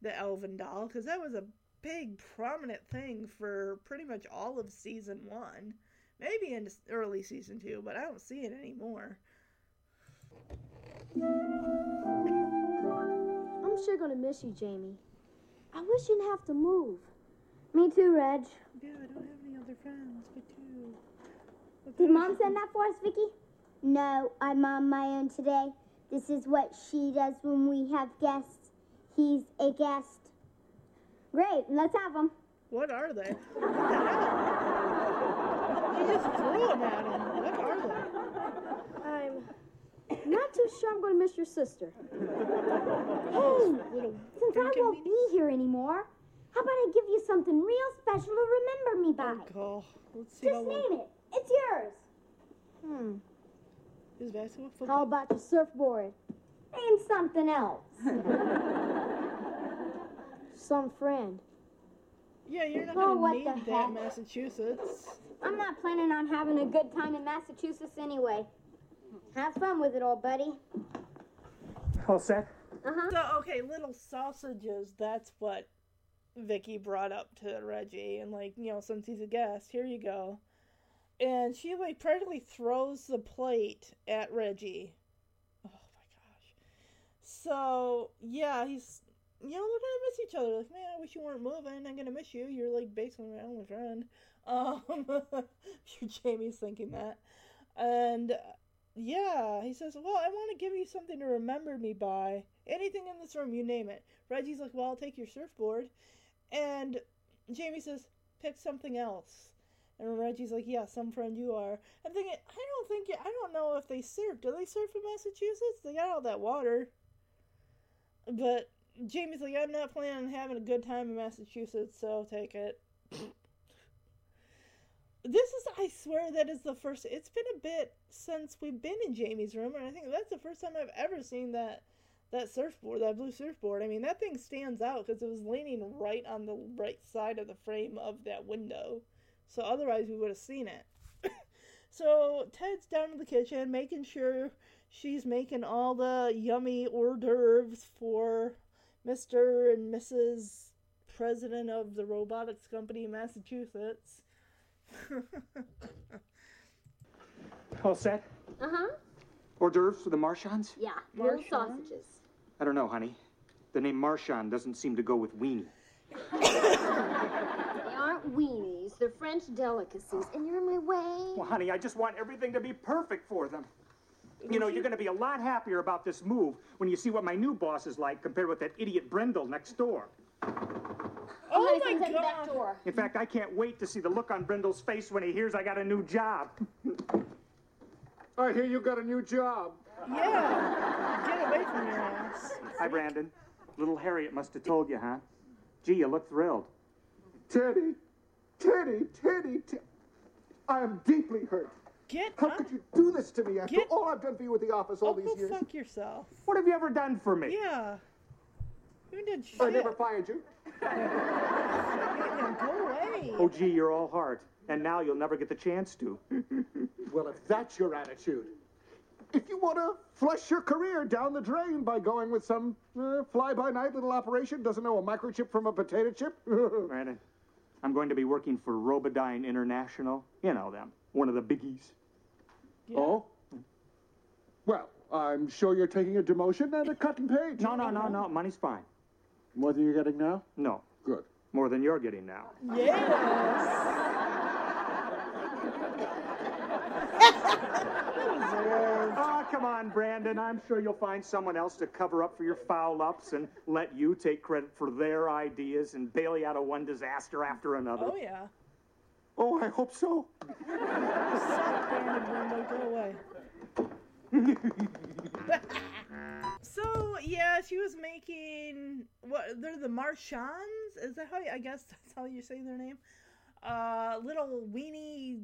the Elvin doll because that was a big, prominent thing for pretty much all of season one. Maybe in early season two, but I don't see it anymore. I'm sure gonna miss you, Jamie. I wish you didn't have to move. Me too, Reg. Yeah, I don't have any other friends but two. But Did mom send that for us, Vicky? No, I'm on my own today. This is what she does when we have guests. He's a guest. Great, let's have them. What are they? What? He just threw them at him. What are they? I'm not too sure I'm gonna miss your sister. Hey, since I won't be here anymore, how about I give you something real special to remember me by? Oh, God. Let's see Just long. name it. It's yours. Hmm. Is basketball How football? How about your surfboard? Name something else. Some friend. Yeah, you're not Oh, gonna what need the that heck? Massachusetts. I'm not planning on having a good time in Massachusetts anyway. Have fun with it, old buddy. All set? Uh-huh. So okay, little sausages. That's what Vicky brought up to Reggie, and like you know, since he's a guest, here you go. And she like practically throws the plate at Reggie. Oh my gosh. So yeah, he's you know we're gonna miss each other. Like man, I wish you weren't moving. I'm gonna miss you. You're like basically my only friend. Um, sure Jamie's thinking that, and. Yeah, he says, Well, I want to give you something to remember me by. Anything in this room, you name it. Reggie's like, Well, I'll take your surfboard. And Jamie says, Pick something else. And Reggie's like, Yeah, some friend you are. I'm thinking, I don't think, I don't know if they surf. Do they surf in Massachusetts? They got all that water. But Jamie's like, I'm not planning on having a good time in Massachusetts, so take it. This is, I swear, that is the first. It's been a bit since we've been in Jamie's room, and I think that's the first time I've ever seen that that surfboard, that blue surfboard. I mean, that thing stands out because it was leaning right on the right side of the frame of that window. So otherwise, we would have seen it. so Ted's down in the kitchen making sure she's making all the yummy hors d'oeuvres for Mr. and Mrs. President of the Robotics Company in Massachusetts. All set? Uh huh. Hors d'oeuvres for the Marchands? Yeah. Little Marshmallows? sausages. I don't know, honey. The name Marchand doesn't seem to go with weenie. They aren't weenies. They're French delicacies, and you're in my way. Well, honey, I just want everything to be perfect for them. You know, you're going to be a lot happier about this move when you see what my new boss is like compared with that idiot Brindle next door. Oh my someone's at back god! door. In fact, I can't wait to see the look on Brindle's face when he hears I got a new job. I hear you got a new job. Yeah! Get away from your ass. Hi, Brandon. Little Harriet must have told you, huh? Gee, you look thrilled. Teddy, Teddy, Teddy, Teddy. I am deeply hurt. Get How up. could you do this to me after Get- all I've done for you at the office all Oh, these go years? fuck yourself. What have you ever done for me? Yeah. You did shit. I never fired you. Yeah, go away. Oh, gee, you're all heart. And now you'll never get the chance to. Well, if that's your attitude, if you want to flush your career down the drain by going with some uh, fly-by-night little operation, doesn't know a microchip from a potato chip, Brandon, I'm going to be working for Robodyne International. You know them. One of the biggies. Oh, well, I'm sure you're taking a demotion and a cut and page. No, no, no, no. Money's fine. More than you're getting now. No. Good. More than you're getting now. Yes. Oh, come on, Brandon. I'm sure you'll find someone else to cover up for your foul ups and let you take credit for their ideas and bail you out of one disaster after another. Oh yeah. Oh, I hope so. Suck, Brandon Brando, go away. so yeah, she was making what? They're the Marchands. Is that how? You, I guess that's how you say their name. Uh, little weenie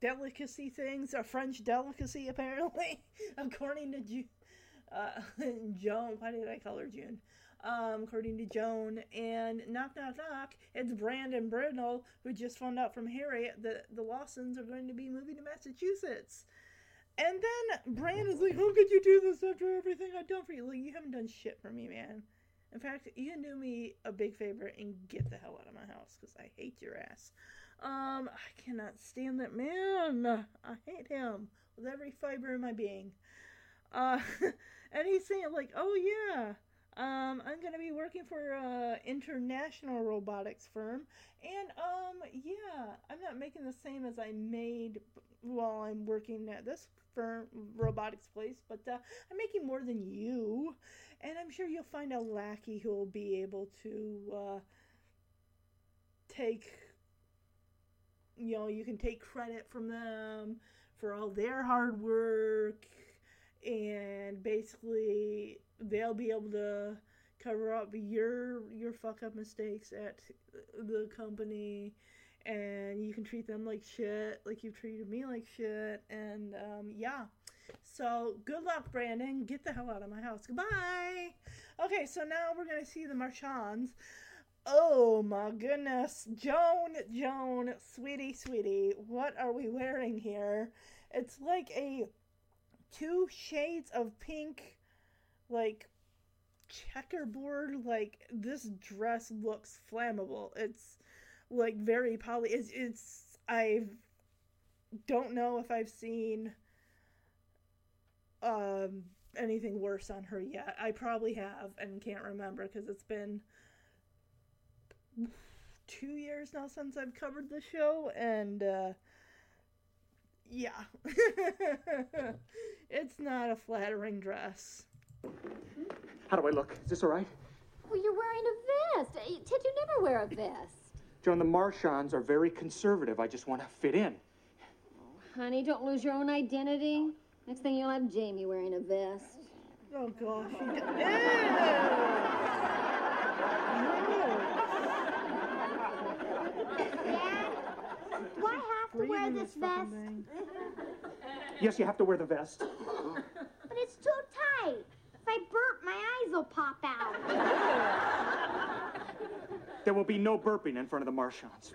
delicacy things, a French delicacy apparently, according to June. Uh, Joan. Why did I call her June? Um, according to Joan, and knock, knock, knock, it's Brandon Brindle who just found out from Harriet that the Lawsons are going to be moving to Massachusetts. And then Brandon's like, How could you do this after everything I've done for you? Like, you haven't done shit for me, man. In fact, you can do me a big favor and get the hell out of my house because I hate your ass. Um, I cannot stand that man. I hate him with every fiber in my being. Uh, and he's saying, like, Oh, yeah. Um, I'm gonna be working for a international robotics firm, and um, yeah, I'm not making the same as I made while I'm working at this firm robotics place, but uh, I'm making more than you, and I'm sure you'll find a lackey who will be able to uh, take, you know, you can take credit from them for all their hard work, and basically they'll be able to cover up your your fuck up mistakes at the company and you can treat them like shit like you've treated me like shit and um, yeah. So good luck brandon. Get the hell out of my house. Goodbye. Okay so now we're gonna see the marchands oh my goodness. Joan joan sweetie sweetie what are we wearing here? It's like a two shades of pink like checkerboard like this dress looks flammable. It's like very poly it's, it's i don't know if i've seen um anything worse on her yet. I probably have and can't remember because it's been two years now since i've covered the show and uh yeah. It's not a flattering dress How do I look? Is this all right? Well, you're wearing a vest. Uh, Ted, you never wear a vest. Joan, the Marchands are very conservative. I just want to fit in. Honey, don't lose your own identity. Next thing you'll have Jamie wearing a vest. Oh gosh. You d- Dad, do I have to wear this vest? Yes, you have to wear the vest. But it's too tight. If I burp, my eyes will pop out. There will be no burping in front of the Marchands.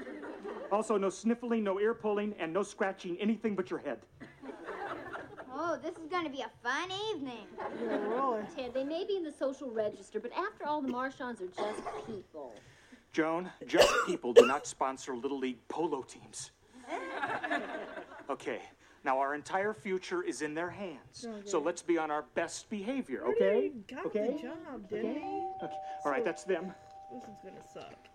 Also, no sniffling, no ear pulling, and no scratching anything but your head. Oh, this is going to be a fun evening. Yeah, really. Ted, they may be in the social register, but after all, the Marchands are just people. Joan, just people do not sponsor Little League polo teams. Okay, Now, our entire future is in their hands. Okay. So let's be on our best behavior, okay? got okay? the job, didn't he? Okay. All right, that's them. This is gonna suck.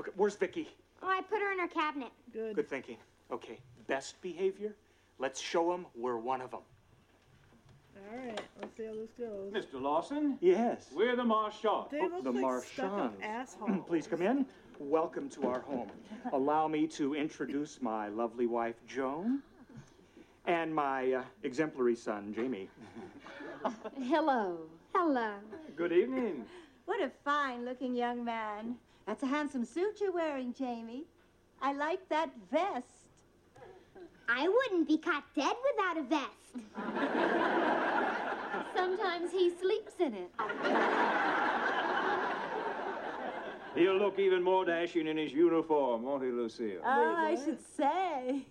Okay, where's Vicky? Oh, I put her in her cabinet. Good. Good thinking. Okay, best behavior. Let's show them we're one of them. All right, let's see how this goes. Mr. Lawson, Yes. we're the Marchand. They look the like stuck-up Marchands. assholes. Please come in. Welcome to our home. Allow me to introduce my lovely wife, Joan, and my uh, exemplary son, Jamie. Hello. Hello. Good evening. What a fine looking young man. That's a handsome suit you're wearing, Jamie. I like that vest. I wouldn't be caught dead without a vest. Sometimes he sleeps in it. He'll look even more dashing in his uniform, won't he, Lucille? Oh, I should say.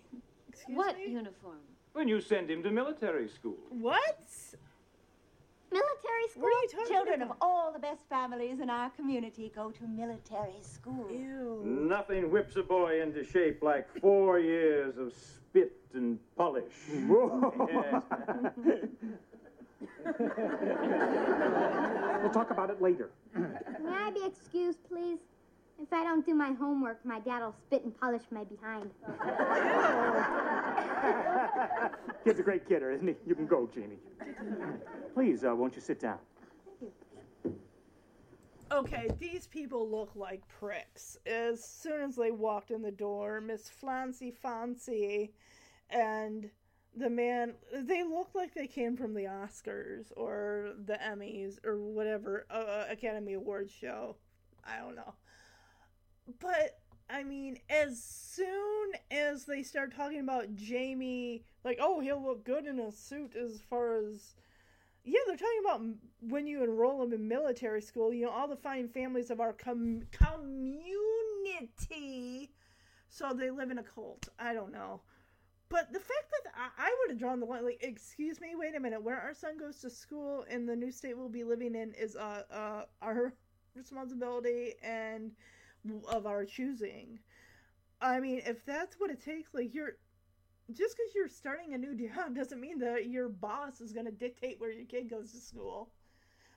Excuse What me? uniform? When you send him to military school. What? Military school? What are you talking Children of all the best families in our community go to military school. Ew. Nothing whips a boy into shape like four years of spit and polish. Yes. We'll talk about it later. May I be excused, please? If I don't do my homework, my dad will spit and polish my behind. Kid's a great kidder, isn't he? You can go, Jamie. Please, uh, won't you sit down? Okay, these people look like pricks. As soon as they walked in the door, Miss Flancy Fancy and the man, they look like they came from the Oscars or the Emmys or whatever uh, Academy Awards show. I don't know. But I mean, as soon as they start talking about Jamie, like, oh, he'll look good in a suit as far as yeah, they're talking about when you enroll him in military school, you know, all the fine families of our com- community. So they live in a cult. I don't know. But the fact that I, I would have drawn the line, like, excuse me, wait a minute, where our son goes to school in the new state we'll be living in is uh, uh, our responsibility and of our choosing. I mean, if that's what it takes, like, you're just because you're starting a new job doesn't mean that your boss is going to dictate where your kid goes to school.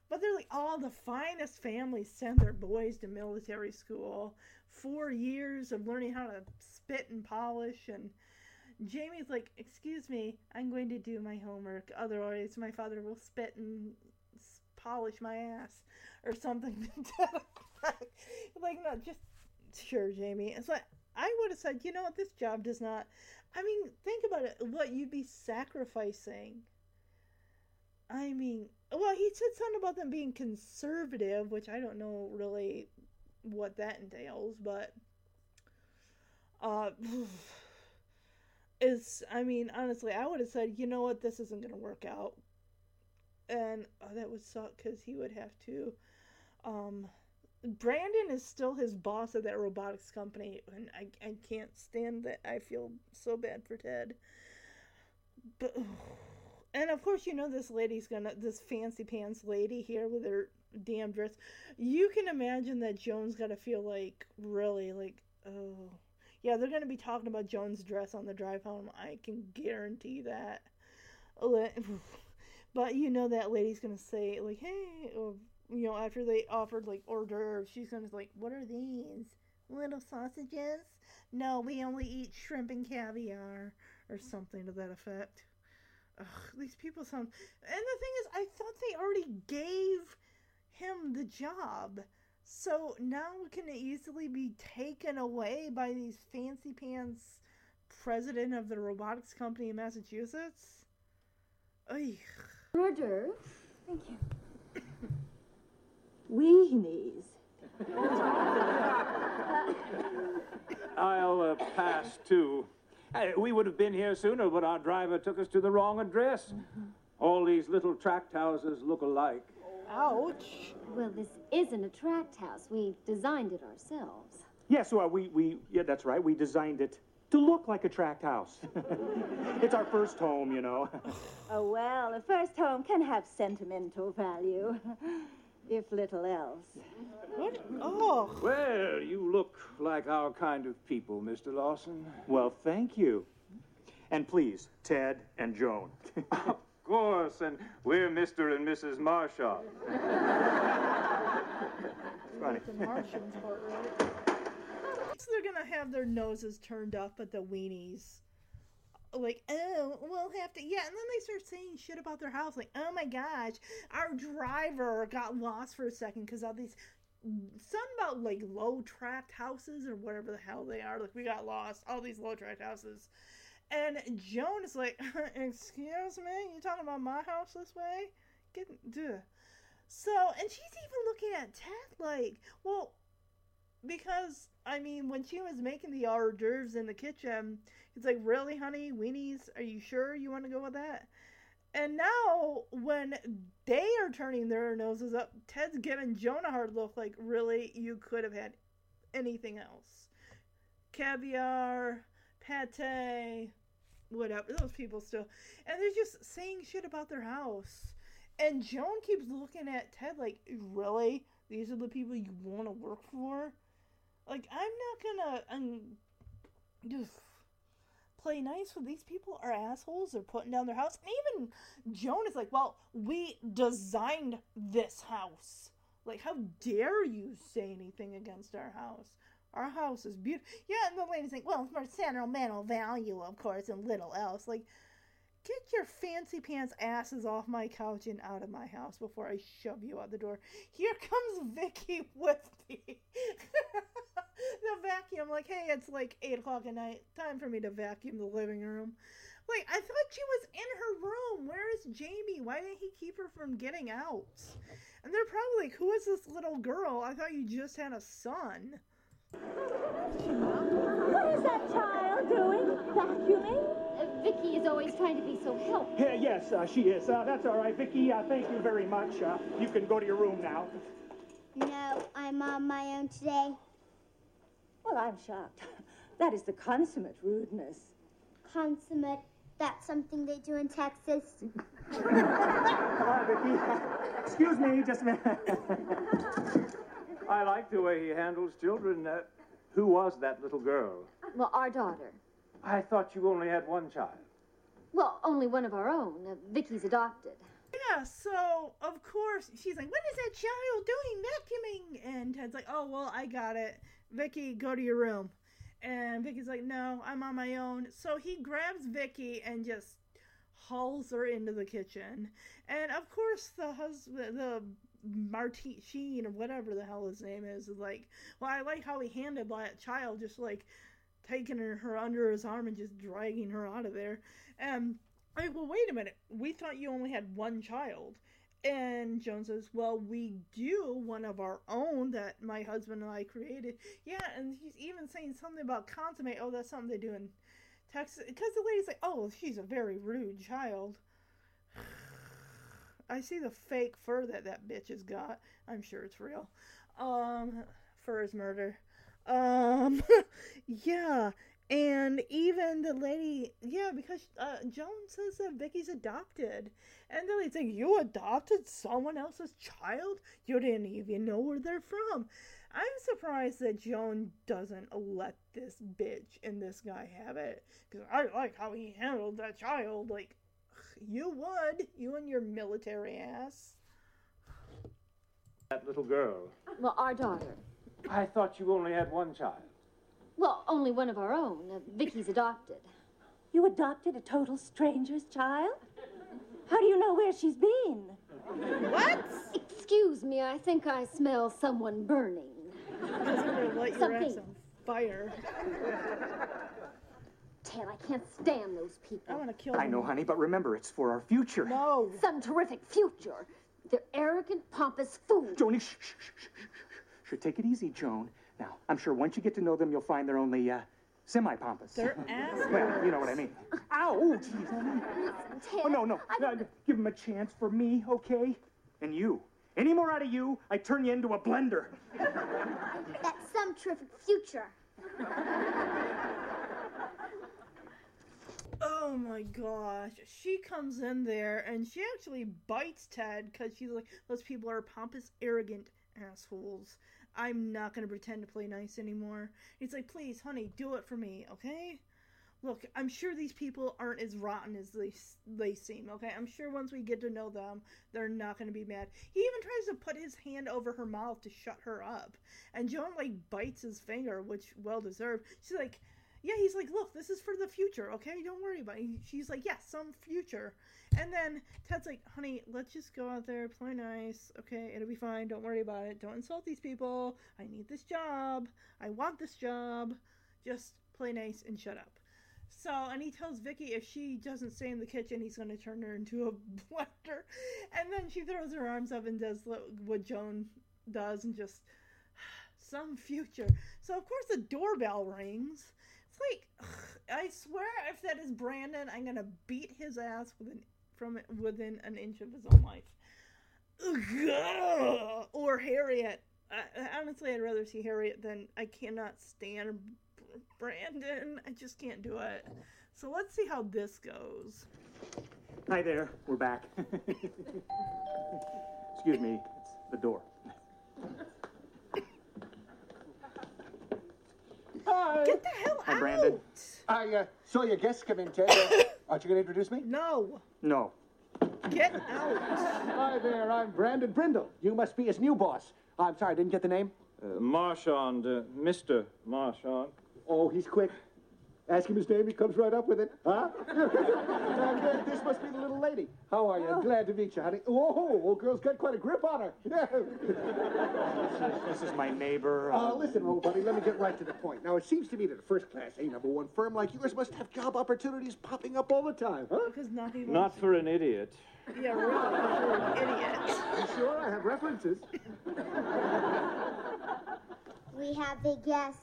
But they're like, all the finest families send their boys to military school. Four years of learning how to spit and polish. And Jamie's like, Excuse me, I'm going to do my homework. Otherwise, my father will spit and polish my ass. Or something. Like, no, just, sure, Jamie. It's like, I would have said, you know what, this job does not. I mean, think about it. What you'd be sacrificing. I mean, well, he said something about them being conservative, which I don't know really what that entails, but uh is I mean, honestly, I would have said, you know what, this isn't going to work out. And oh, that would suck cuz he would have to um Brandon is still his boss at that robotics company, and I, I can't stand that. I feel so bad for Ted. But, and of course, you know this lady's gonna, this fancy pants lady here with her damn dress. You can imagine that Joan's gotta feel like, really, like, oh. Yeah, they're gonna be talking about Joan's dress on the drive home. I can guarantee that. But you know that lady's gonna say, like, hey, or you know, after they offered like hors d'oeuvres, she's gonna be like, "What are these? Little sausages? No, we only eat shrimp and caviar, or something to that effect." Ugh, these people sound. And the thing is, I thought they already gave him the job, so now can it easily be taken away by these fancy pants president of the robotics company in Massachusetts? Ugh. Order. Thank you. Weenies. I'll uh, pass too. Hey, we would have been here sooner, but our driver took us to the wrong address. All these little tract houses look alike. Ouch. Well, this isn't a tract house. We designed it ourselves. Yes, well, we, we, yeah, that's right. We designed it to look like a tract house. it's our first home, you know. Oh, well, a first home can have sentimental value, if little else. What? Oh. Well, you look like our kind of people, Mr. Lawson. Well, thank you. And please, Ted and Joan. Of course, and we're Mr. and Mrs. Marshall. Funny. The Martians part, right? So they're gonna have their noses turned up at the weenies. Like, oh, we'll have to, yeah, and then they start saying shit about their house. Like, oh my gosh, our driver got lost for a second because all these, some about like low tracked houses or whatever the hell they are. Like, we got lost, all these low tracked houses. And Joan is like, excuse me, you talking about my house this way? Get, duh. So, and she's even looking at Ted like, well, because I mean, when she was making the hors d'oeuvres in the kitchen, it's like, really, honey, weenies, are you sure you want to go with that? And now, when they are turning their noses up, Ted's giving Joan a hard look, like, really, you could have had anything else. Caviar, pate, whatever. Those people still, and they're just saying shit about their house. And Joan keeps looking at Ted like, really? These are the people you want to work for? Like, I'm not gonna um, just play nice with these people are assholes. They're putting down their house. And even Joan is like, well, we designed this house. Like, how dare you say anything against our house? Our house is beautiful. Yeah, and the lady's like, well, for sentimental value, of course, and little else. Like, get your fancy pants asses off my couch and out of my house before I shove you out the door. Here comes Vicky with the, the vacuum. Like, hey, it's like 8 o'clock at night. Time for me to vacuum the living room. Like, I thought she was in her room. Where is Jamie? Why didn't he keep her from getting out? And they're probably like, who is this little girl? I thought you just had a son. What is that child doing? Vacuuming? Uh, Vicky is always trying to be so helpful. Yeah, yes, uh, she is. Uh, that's all right, Vicky. Uh, thank you very much. Uh, you can go to your room now. No, I'm on my own today. Well, I'm shocked. That is the consummate rudeness. Consummate. That's something they do in Texas. Hi, Vicky. Excuse me, just a minute. I like the way he handles children. Uh, who was that little girl? Well, our daughter. I thought you only had one child. Well, only one of our own. Uh, Vicky's adopted. Yeah, so of course she's like, "What is that child doing vacuuming?" And Ted's like, "Oh well, I got it. Vicky, go to your room." And Vicky's like, "No, I'm on my own." So he grabs Vicky and just hauls her into the kitchen. And of course, the husband, the Martin Sheen or whatever the hell his name is, is like, "Well, I like how he handled that child, just like." taking her, her under his arm and just dragging her out of there. And I'm like, well, wait a minute. We thought you only had one child. And Joan says, well, we do one of our own that my husband and I created. Yeah, and he's even saying something about consummate. Oh, that's something they do in Texas. Because the lady's like, oh, she's a very rude child. I see the fake fur that that bitch has got. I'm sure it's real. Um, fur is murder. Um, yeah, and even the lady, yeah, because uh, Joan says that Vicky's adopted, and the lady's like, "You adopted someone else's child? You didn't even know where they're from." I'm surprised that Joan doesn't let this bitch and this guy have it, because I like how he handled that child. Like, you would, you and your military ass. That little girl. Well, our daughter. I thought you only had one child. Well, only one of our own. Uh, Vicky's adopted. You adopted a total stranger's child? How do you know where she's been? What? Excuse me, I think I smell someone burning. Because I'm your Something. ass on fire. Ted, I can't stand those people. I want to kill them. I know, honey, but remember, it's for our future. No. Some terrific future. They're arrogant, pompous fools. Joni, shh, shh, shh, shh, shh, shh. Should take it easy, Joan. Now, I'm sure once you get to know them, you'll find they're only uh, semi-pompous. They're assholes. Well, you know what I mean. Ow! Oh, jeez, honey. Ted, Oh, no, no. I no. Give them a chance for me, okay? And you. Any more out of you, I turn you into a blender. That's some terrific future. Oh my gosh. She comes in there and she actually bites Ted because she's like, those people are pompous, arrogant assholes. I'm not going to pretend to play nice anymore. He's like, please, honey, do it for me, okay? look, I'm sure these people aren't as rotten as they they seem. Okay, I'm sure once we get to know them, they're not going to be mad. He even tries to put his hand over her mouth to shut her up, and Joan like bites his finger, which well deserved. She's like, yeah, he's like, look, this is for the future, okay? Don't worry about it. She's like, yes, yeah, some future. And then Ted's like, honey, let's just go out there, play nice, okay? It'll be fine. Don't worry about it. Don't insult these people. I need this job. I want this job. Just play nice and shut up. So, and he tells Vicky if she doesn't stay in the kitchen, he's going to turn her into a blender. And then she throws her arms up and does what Joan does and just some future. So, of course, the doorbell rings. Like, ugh, I swear, if that is Brandon, I'm to beat his ass within, from within an inch of his own life. Ugh, or Harriet. I, honestly, I'd rather see Harriet than I cannot stand Brandon. I just can't do it. So let's see how this goes. Hi there. We're back. Excuse me. It's the door. Hi. Get the hell Hi, out. Brandon. I uh, saw your guests come in, Ted. Uh, aren't you going to introduce me? No. No. Get out. Hi there. I'm Brandon Brindle. You must be his new boss. I'm sorry, I didn't get the name. Uh, Marchand, uh, Mr. Marchand. Oh, he's quick. Ask him his name, he comes right up with it. Huh? and uh, this must be the little lady. How are you? Oh. Glad to meet you, honey. Whoa, old girl's got quite a grip on her. This is my neighbor. Uh, listen, old buddy, let me get right to the point. Now, it seems to me that a first-class A number one firm like yours must have job opportunities popping up all the time, huh? Because not even. Not for an idiot. Yeah, really. You're an idiot. You sure? I have references. We have a guest.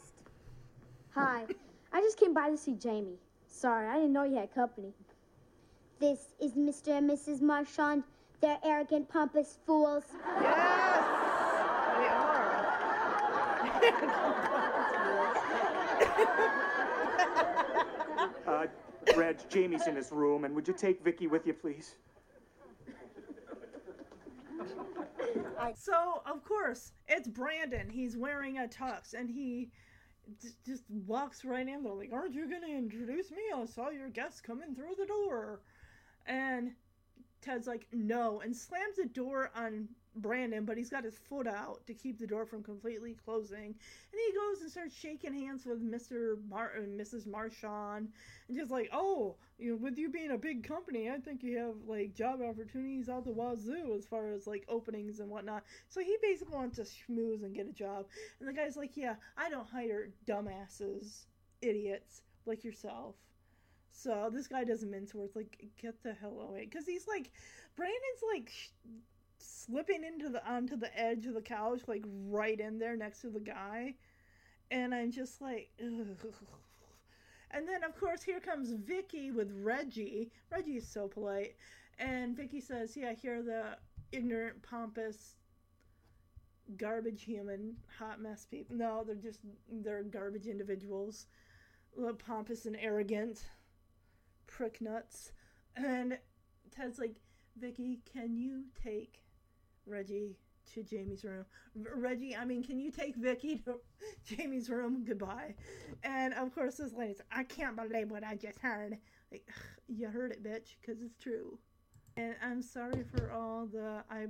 Hi. I just came by to see Jamie. Sorry, I didn't know you had company. This is Mr. and Mrs. Marchand. They're arrogant, pompous fools. Yes, they are. Uh, Reg, Jamie's in his room, and would you take Vicky with you, please? So, of course, it's Brandon. He's wearing a tux and he j- just walks right in. They're like, Aren't you going to introduce me? I saw your guest coming through the door. And Ted's like, No, and slams the door on Brandon, but he's got his foot out to keep the door from completely closing. And he goes and starts shaking hands with Mr. Mar- uh, Mrs. Marchand, and just like, oh, you know, with you being a big company, I think you have like job opportunities out the wazoo as far as like openings and whatnot. So he basically wants to schmooze and get a job. And the guy's like, yeah, I don't hire dumbasses, idiots like yourself. So this guy doesn't mince words. Like, get the hell away, because he's like, Brandon's like slipping into the onto the edge of the couch, like right in there next to the guy, and I'm just like, Ugh. and then of course here comes Vicky with Reggie. Reggie is so polite, and Vicky says, "Yeah, here the ignorant, pompous." Garbage human, hot mess people. No, they're just they're garbage individuals, pompous and arrogant, prick nuts. And Ted's like, Vicky, can you take Reggie to Jamie's room? Reggie, I mean, can you take Vicky to Jamie's room? Goodbye. And of course, this lady's, I can't believe what I just heard. Like, you heard it, bitch, because it's true. And I'm sorry for all the I.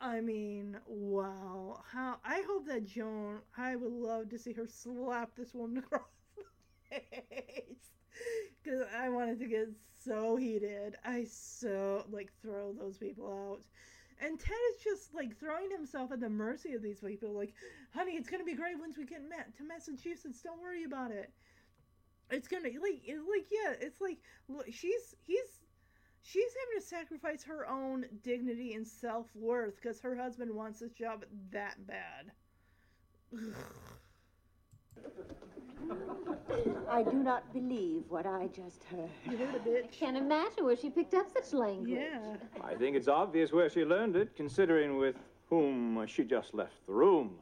I mean, wow. How I hope that Joan. I would love to see her slap this woman across the face because I wanted to get so heated. I so like throw those people out. And Ted is just like throwing himself at the mercy of these people. Like, honey, it's gonna be great once we get met to Massachusetts. Don't worry about it. It's gonna like, it's like yeah, it's like look, she's he's she's having to sacrifice her own dignity and self worth because her husband wants this job that bad. I do not believe what I just heard. You heard a bitch. Can't imagine where she picked up such language. Yeah. I think it's obvious where she learned it, considering with whom she just left the room.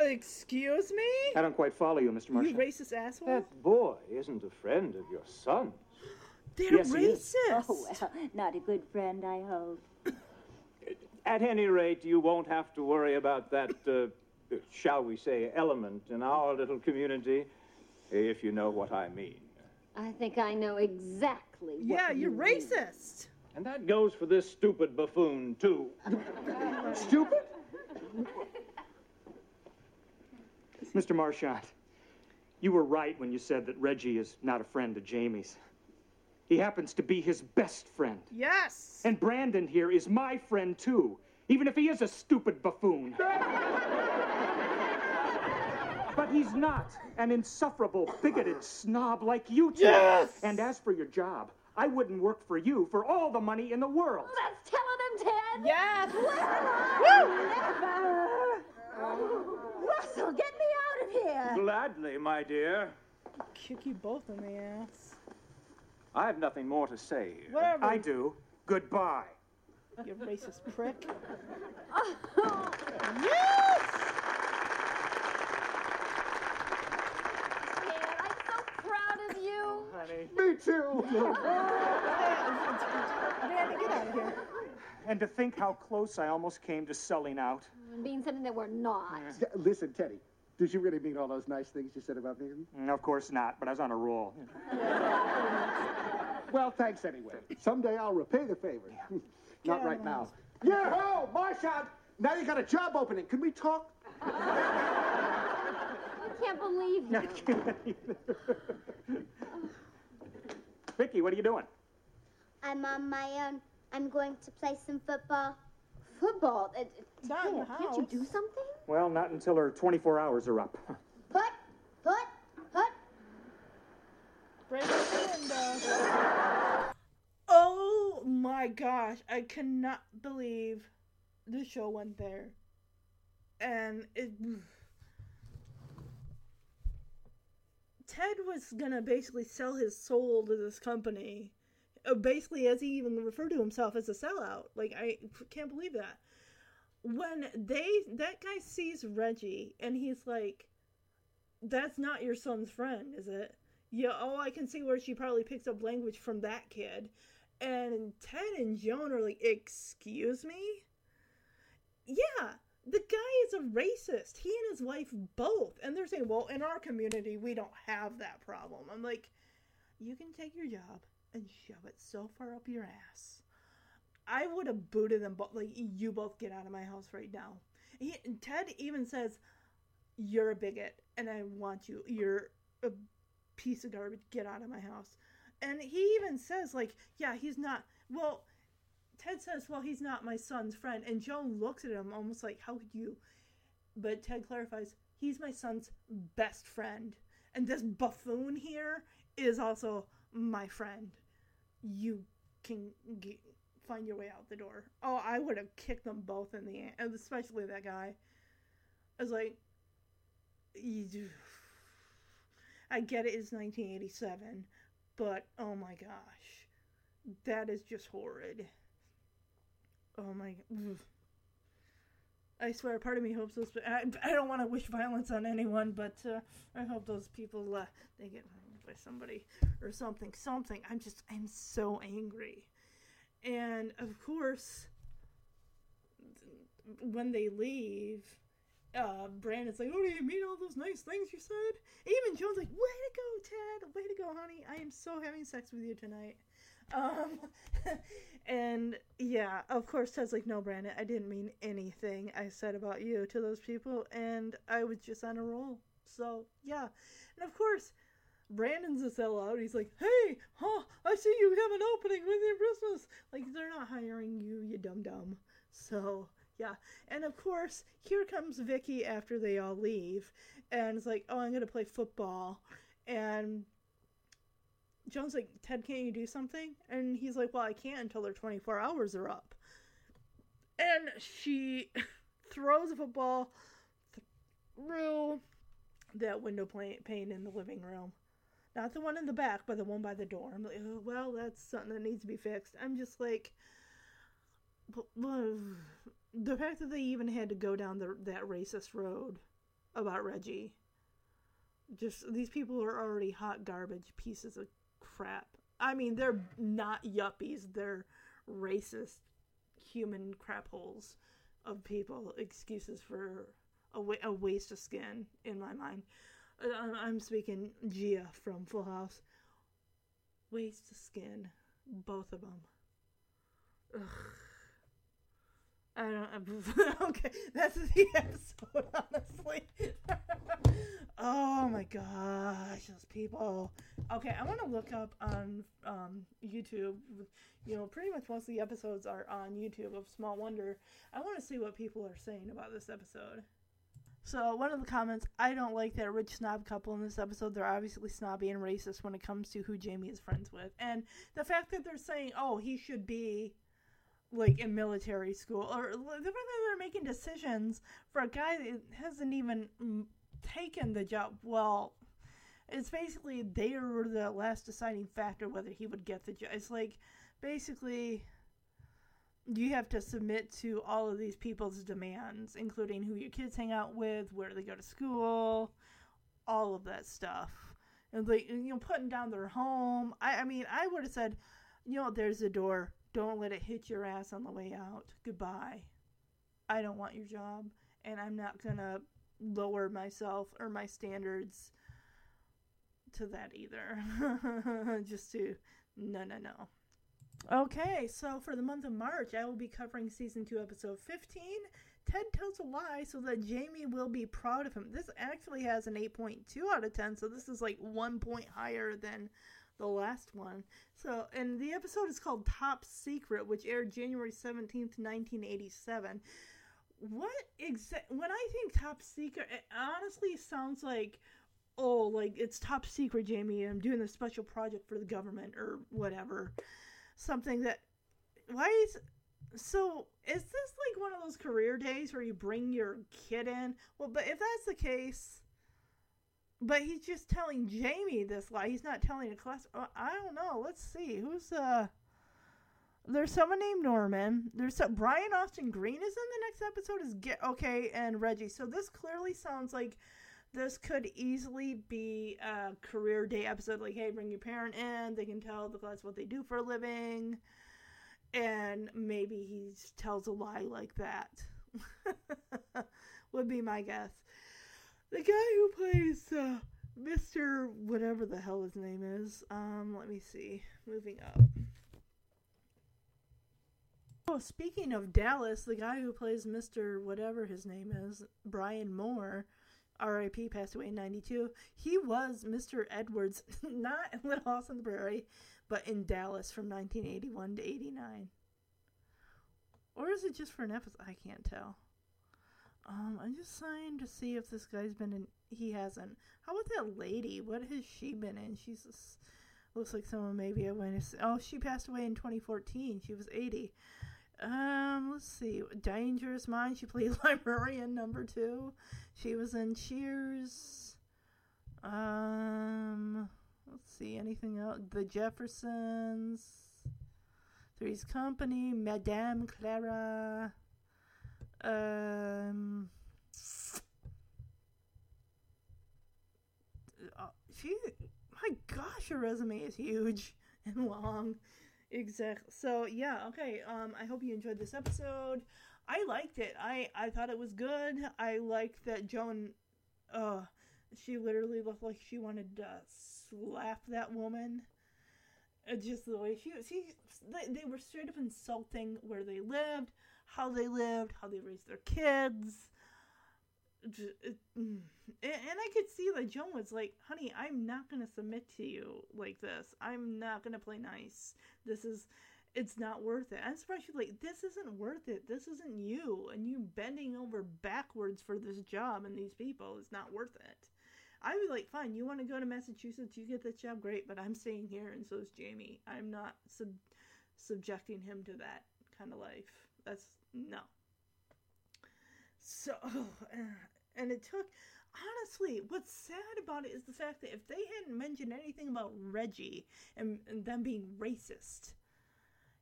Excuse me? I don't quite follow you, Mr. Marshall. You Marshall. racist asshole? That boy isn't a friend of your son. They're Yes, he is. racist. Oh, well, not a good friend, I hope. At any rate, you won't have to worry about that, uh, shall we say, element in our little community. if you know what I mean. I think I know exactly what Yeah, you're you mean. racist. And that goes for this stupid buffoon, too. Stupid? Mr. Marchand, you were right when you said that Reggie is not a friend of Jamie's. He happens to be his best friend. Yes. And Brandon here is my friend, too, even if he is a stupid buffoon. but he's not an insufferable, bigoted snob like you two. Yes! And as for your job, I wouldn't work for you for all the money in the world. That's telling him, Ted. Yes. Russell, get me out of here. Gladly, my dear. Kick you both in the ass. I have nothing more to say. Whatever. I do. Goodbye. You racist prick. Ted, I'm so proud of. Honey. Me too. Randy, get out of here. And to think how close I almost came to selling out. And being something that we're not. Yeah, Listen, Teddy, did you really mean all those nice things you said about me? Mm, Of course not, but I was on a roll. Well, thanks anyway. Someday I'll repay the favor. Not Get right now. of Yeah, ho, Marchand. Now you got a job opening. Can we talk? I can't believe you. I can't Vicky, what are you doing? I'm on my own. I'm going to play some football. Football. Uh, Not in the Ted, can't you do something? Well, not until her 24 hours are up. Put, put, put. Break the window. Oh my gosh, I cannot believe the show went there. And it. Ted was gonna basically sell his soul to this company. Uh, Basically, as he even referred to himself as a sellout. Like, I can't believe that. When they. That guy sees Reggie and he's like, that's not your son's friend, is it? Yeah, oh, I can see where she probably picks up language from that kid. And Ted and Joan are like, excuse me? Yeah, the guy is a racist. He and his wife both. And they're saying, well, in our community, we don't have that problem. I'm like, you can take your job and shove it so far up your ass. I would have booted them both. Like, you both get out of my house right now. He, Ted even says, you're a bigot and I want you. You're a piece of garbage. Get out of my house. And he even says, like, yeah, he's not. Well, Ted says, well, he's not my son's friend. And Joan looks at him almost like, how could you? But Ted clarifies, he's my son's best friend. And this buffoon here is also my friend. You can get, find your way out the door. Oh, I would have kicked them both in the ass, especially that guy. I was like, I get it, it's 1987, but oh my gosh, that is just horrid. Oh my, ugh. I swear, part of me hopes those. I, I don't want to wish violence on anyone, but uh, I hope those people uh, they get hurt by somebody or something. Something. I'm just, I'm so angry, and of course, when they leave, uh, Brandon's like, "Oh, do you mean all those nice things you said?" Even Joan's like, "Way to go, Ted! Way to go, honey! I am so having sex with you tonight." Um, and yeah, of course, Ted's like, "No, Brandon, I didn't mean anything I said about you to those people, and I was just on a roll." So yeah, and of course. Brandon's a sellout. He's like, "Hey, huh? I see you have an opening with your Christmas." Like they're not hiring you, you dumb dumb. So yeah, and of course, here comes Vicky after they all leave, and it's like, oh, I'm gonna play football, and Joan's like, Ted, can't you do something? And he's like, well, I can't until their 24 hours are up. And she throws a football through that window pane pane in the living room. Not the one in the back, but the one by the door. I'm like, oh, well, that's something that needs to be fixed. I'm just like, the fact that they even had to go down the, that racist road about Reggie. Just these people are already hot garbage pieces of crap. I mean, they're not yuppies. They're racist human crap holes of people. Excuses for a, wa- a waste of skin, in my mind. Uh, I'm, I'm speaking Gia from Full House. Waste of skin, both of them. Ugh. I don't. okay, that's the episode. Honestly. oh my gosh, those people. Okay, I want to look up on um, YouTube. You know, pretty much most of the episodes are on YouTube of Small Wonder. I want to see what people are saying about this episode. So one of the comments, I don't like that rich snob couple in this episode. They're obviously snobby and racist when it comes to who Jamie is friends with, and the fact that they're saying, "Oh, he should be." like in military school or the fact that they're making decisions for a guy that hasn't even taken the job well it's basically they were the last deciding factor whether he would get the job it's like basically you have to submit to all of these people's demands including who your kids hang out with where they go to school all of that stuff and like you know putting down their home i, I mean i would have said you know there's a door don't let it hit your ass on the way out. Goodbye. I don't want your job, and I'm not gonna lower myself or my standards to that either. Just to, no, no, no. Okay, so for the month of March, I will be covering season 2, episode 15. Ted tells a lie so that Jamie will be proud of him. This actually has an 8.2 out of 10, so this is like one point higher than the last one. So, and the episode is called Top Secret, which aired January 17th, 1987. What exact when I think top secret, it honestly sounds like oh, like it's top secret, Jamie. I'm doing a special project for the government or whatever. Something that why is so is this like one of those career days where you bring your kid in? Well, but if that's the case, but he's just telling Jamie this lie. He's not telling a class. Uh, I don't know. Let's see. Who's uh? There's someone named Norman. There's some, Brian Austin Green is in the next episode. Is get okay and Reggie. So this clearly sounds like this could easily be a career day episode. Like, hey, bring your parent in. They can tell the class what they do for a living, and maybe he tells a lie like that. Would be my guess the guy who plays uh, Mr. whatever the hell his name is. Um, let me see. Moving up. Oh, speaking of Dallas, the guy who plays Mr. whatever his name is, Brian Moore, RIP, passed away in 92. He was Mr. Edwards, not in Little House on the Prairie, but in Dallas from 1981 to 89. Or is it just for an episode? I can't tell. Um, I'm just trying to see if this guy's been in. He hasn't. How about that lady? What has she been in? She's looks like someone maybe I went. Oh, she passed away in 2014. She was 80. Um, let's see. Dangerous Mind. She played librarian number two. She was in Cheers. Um, let's see. Anything else? The Jeffersons. Three's Company. Madame Clara. Um, uh, she, my gosh, her resume is huge and long. Exactly. So yeah, okay. Um, I hope you enjoyed this episode. I liked it. I I thought it was good. I liked that Joan. Uh, she literally looked like she wanted to slap that woman. Uh, just the way she she they, they were straight up insulting where they lived how they lived, how they raised their kids. And I could see that Joan was like, honey, I'm not going to submit to you like this. I'm not going to play nice. This is, it's not worth it. I'm surprised she's like, this isn't worth it. This isn't you. And you bending over backwards for this job and these people is not worth it. I was like, fine, you want to go to Massachusetts, you get this job, great, but I'm staying here, and so is Jamie. I'm not sub- subjecting him to that kind of life. That's no. So, and it took, honestly, what's sad about it is the fact that if they hadn't mentioned anything about Reggie and, and them being racist,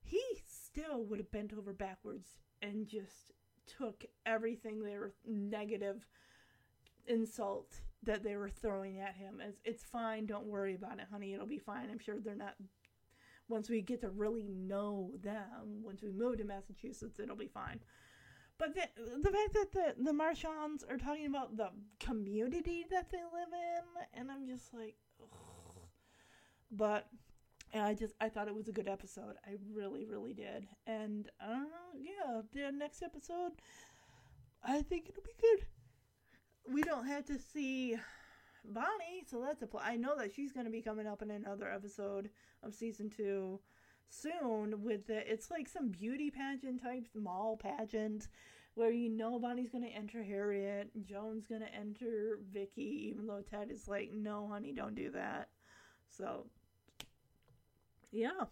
he still would have bent over backwards and just took everything they were negative insult that they were throwing at him as it's fine don't worry about it honey it'll be fine i'm sure they're not once we get to really know them, once we move to Massachusetts, it'll be fine. But the the fact that the the Marchands are talking about the community that they live in, and I'm just like, ugh. but I just I thought it was a good episode. I really really did, and uh, yeah, the next episode, I think it'll be good. We don't have to see Bonnie, so that's a pl- I know that she's going to be coming up in another episode of season two soon with the it's like some beauty pageant type mall pageant where you know Bonnie's gonna enter Harriet, Joan's gonna enter Vicky, even though Ted is like, no, honey, don't do that. So, yeah.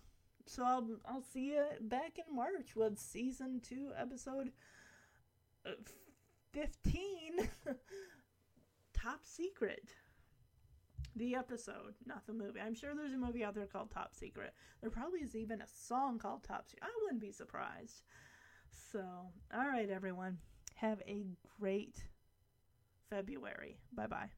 So I'll I'll see you back in March with season two, episode uh, fifteen, Top Secret the episode, not the movie. I'm sure there's a movie out there called Top Secret. There probably is even a song called Top Secret. I wouldn't be surprised. So, all right, everyone. Have a great February. Bye bye.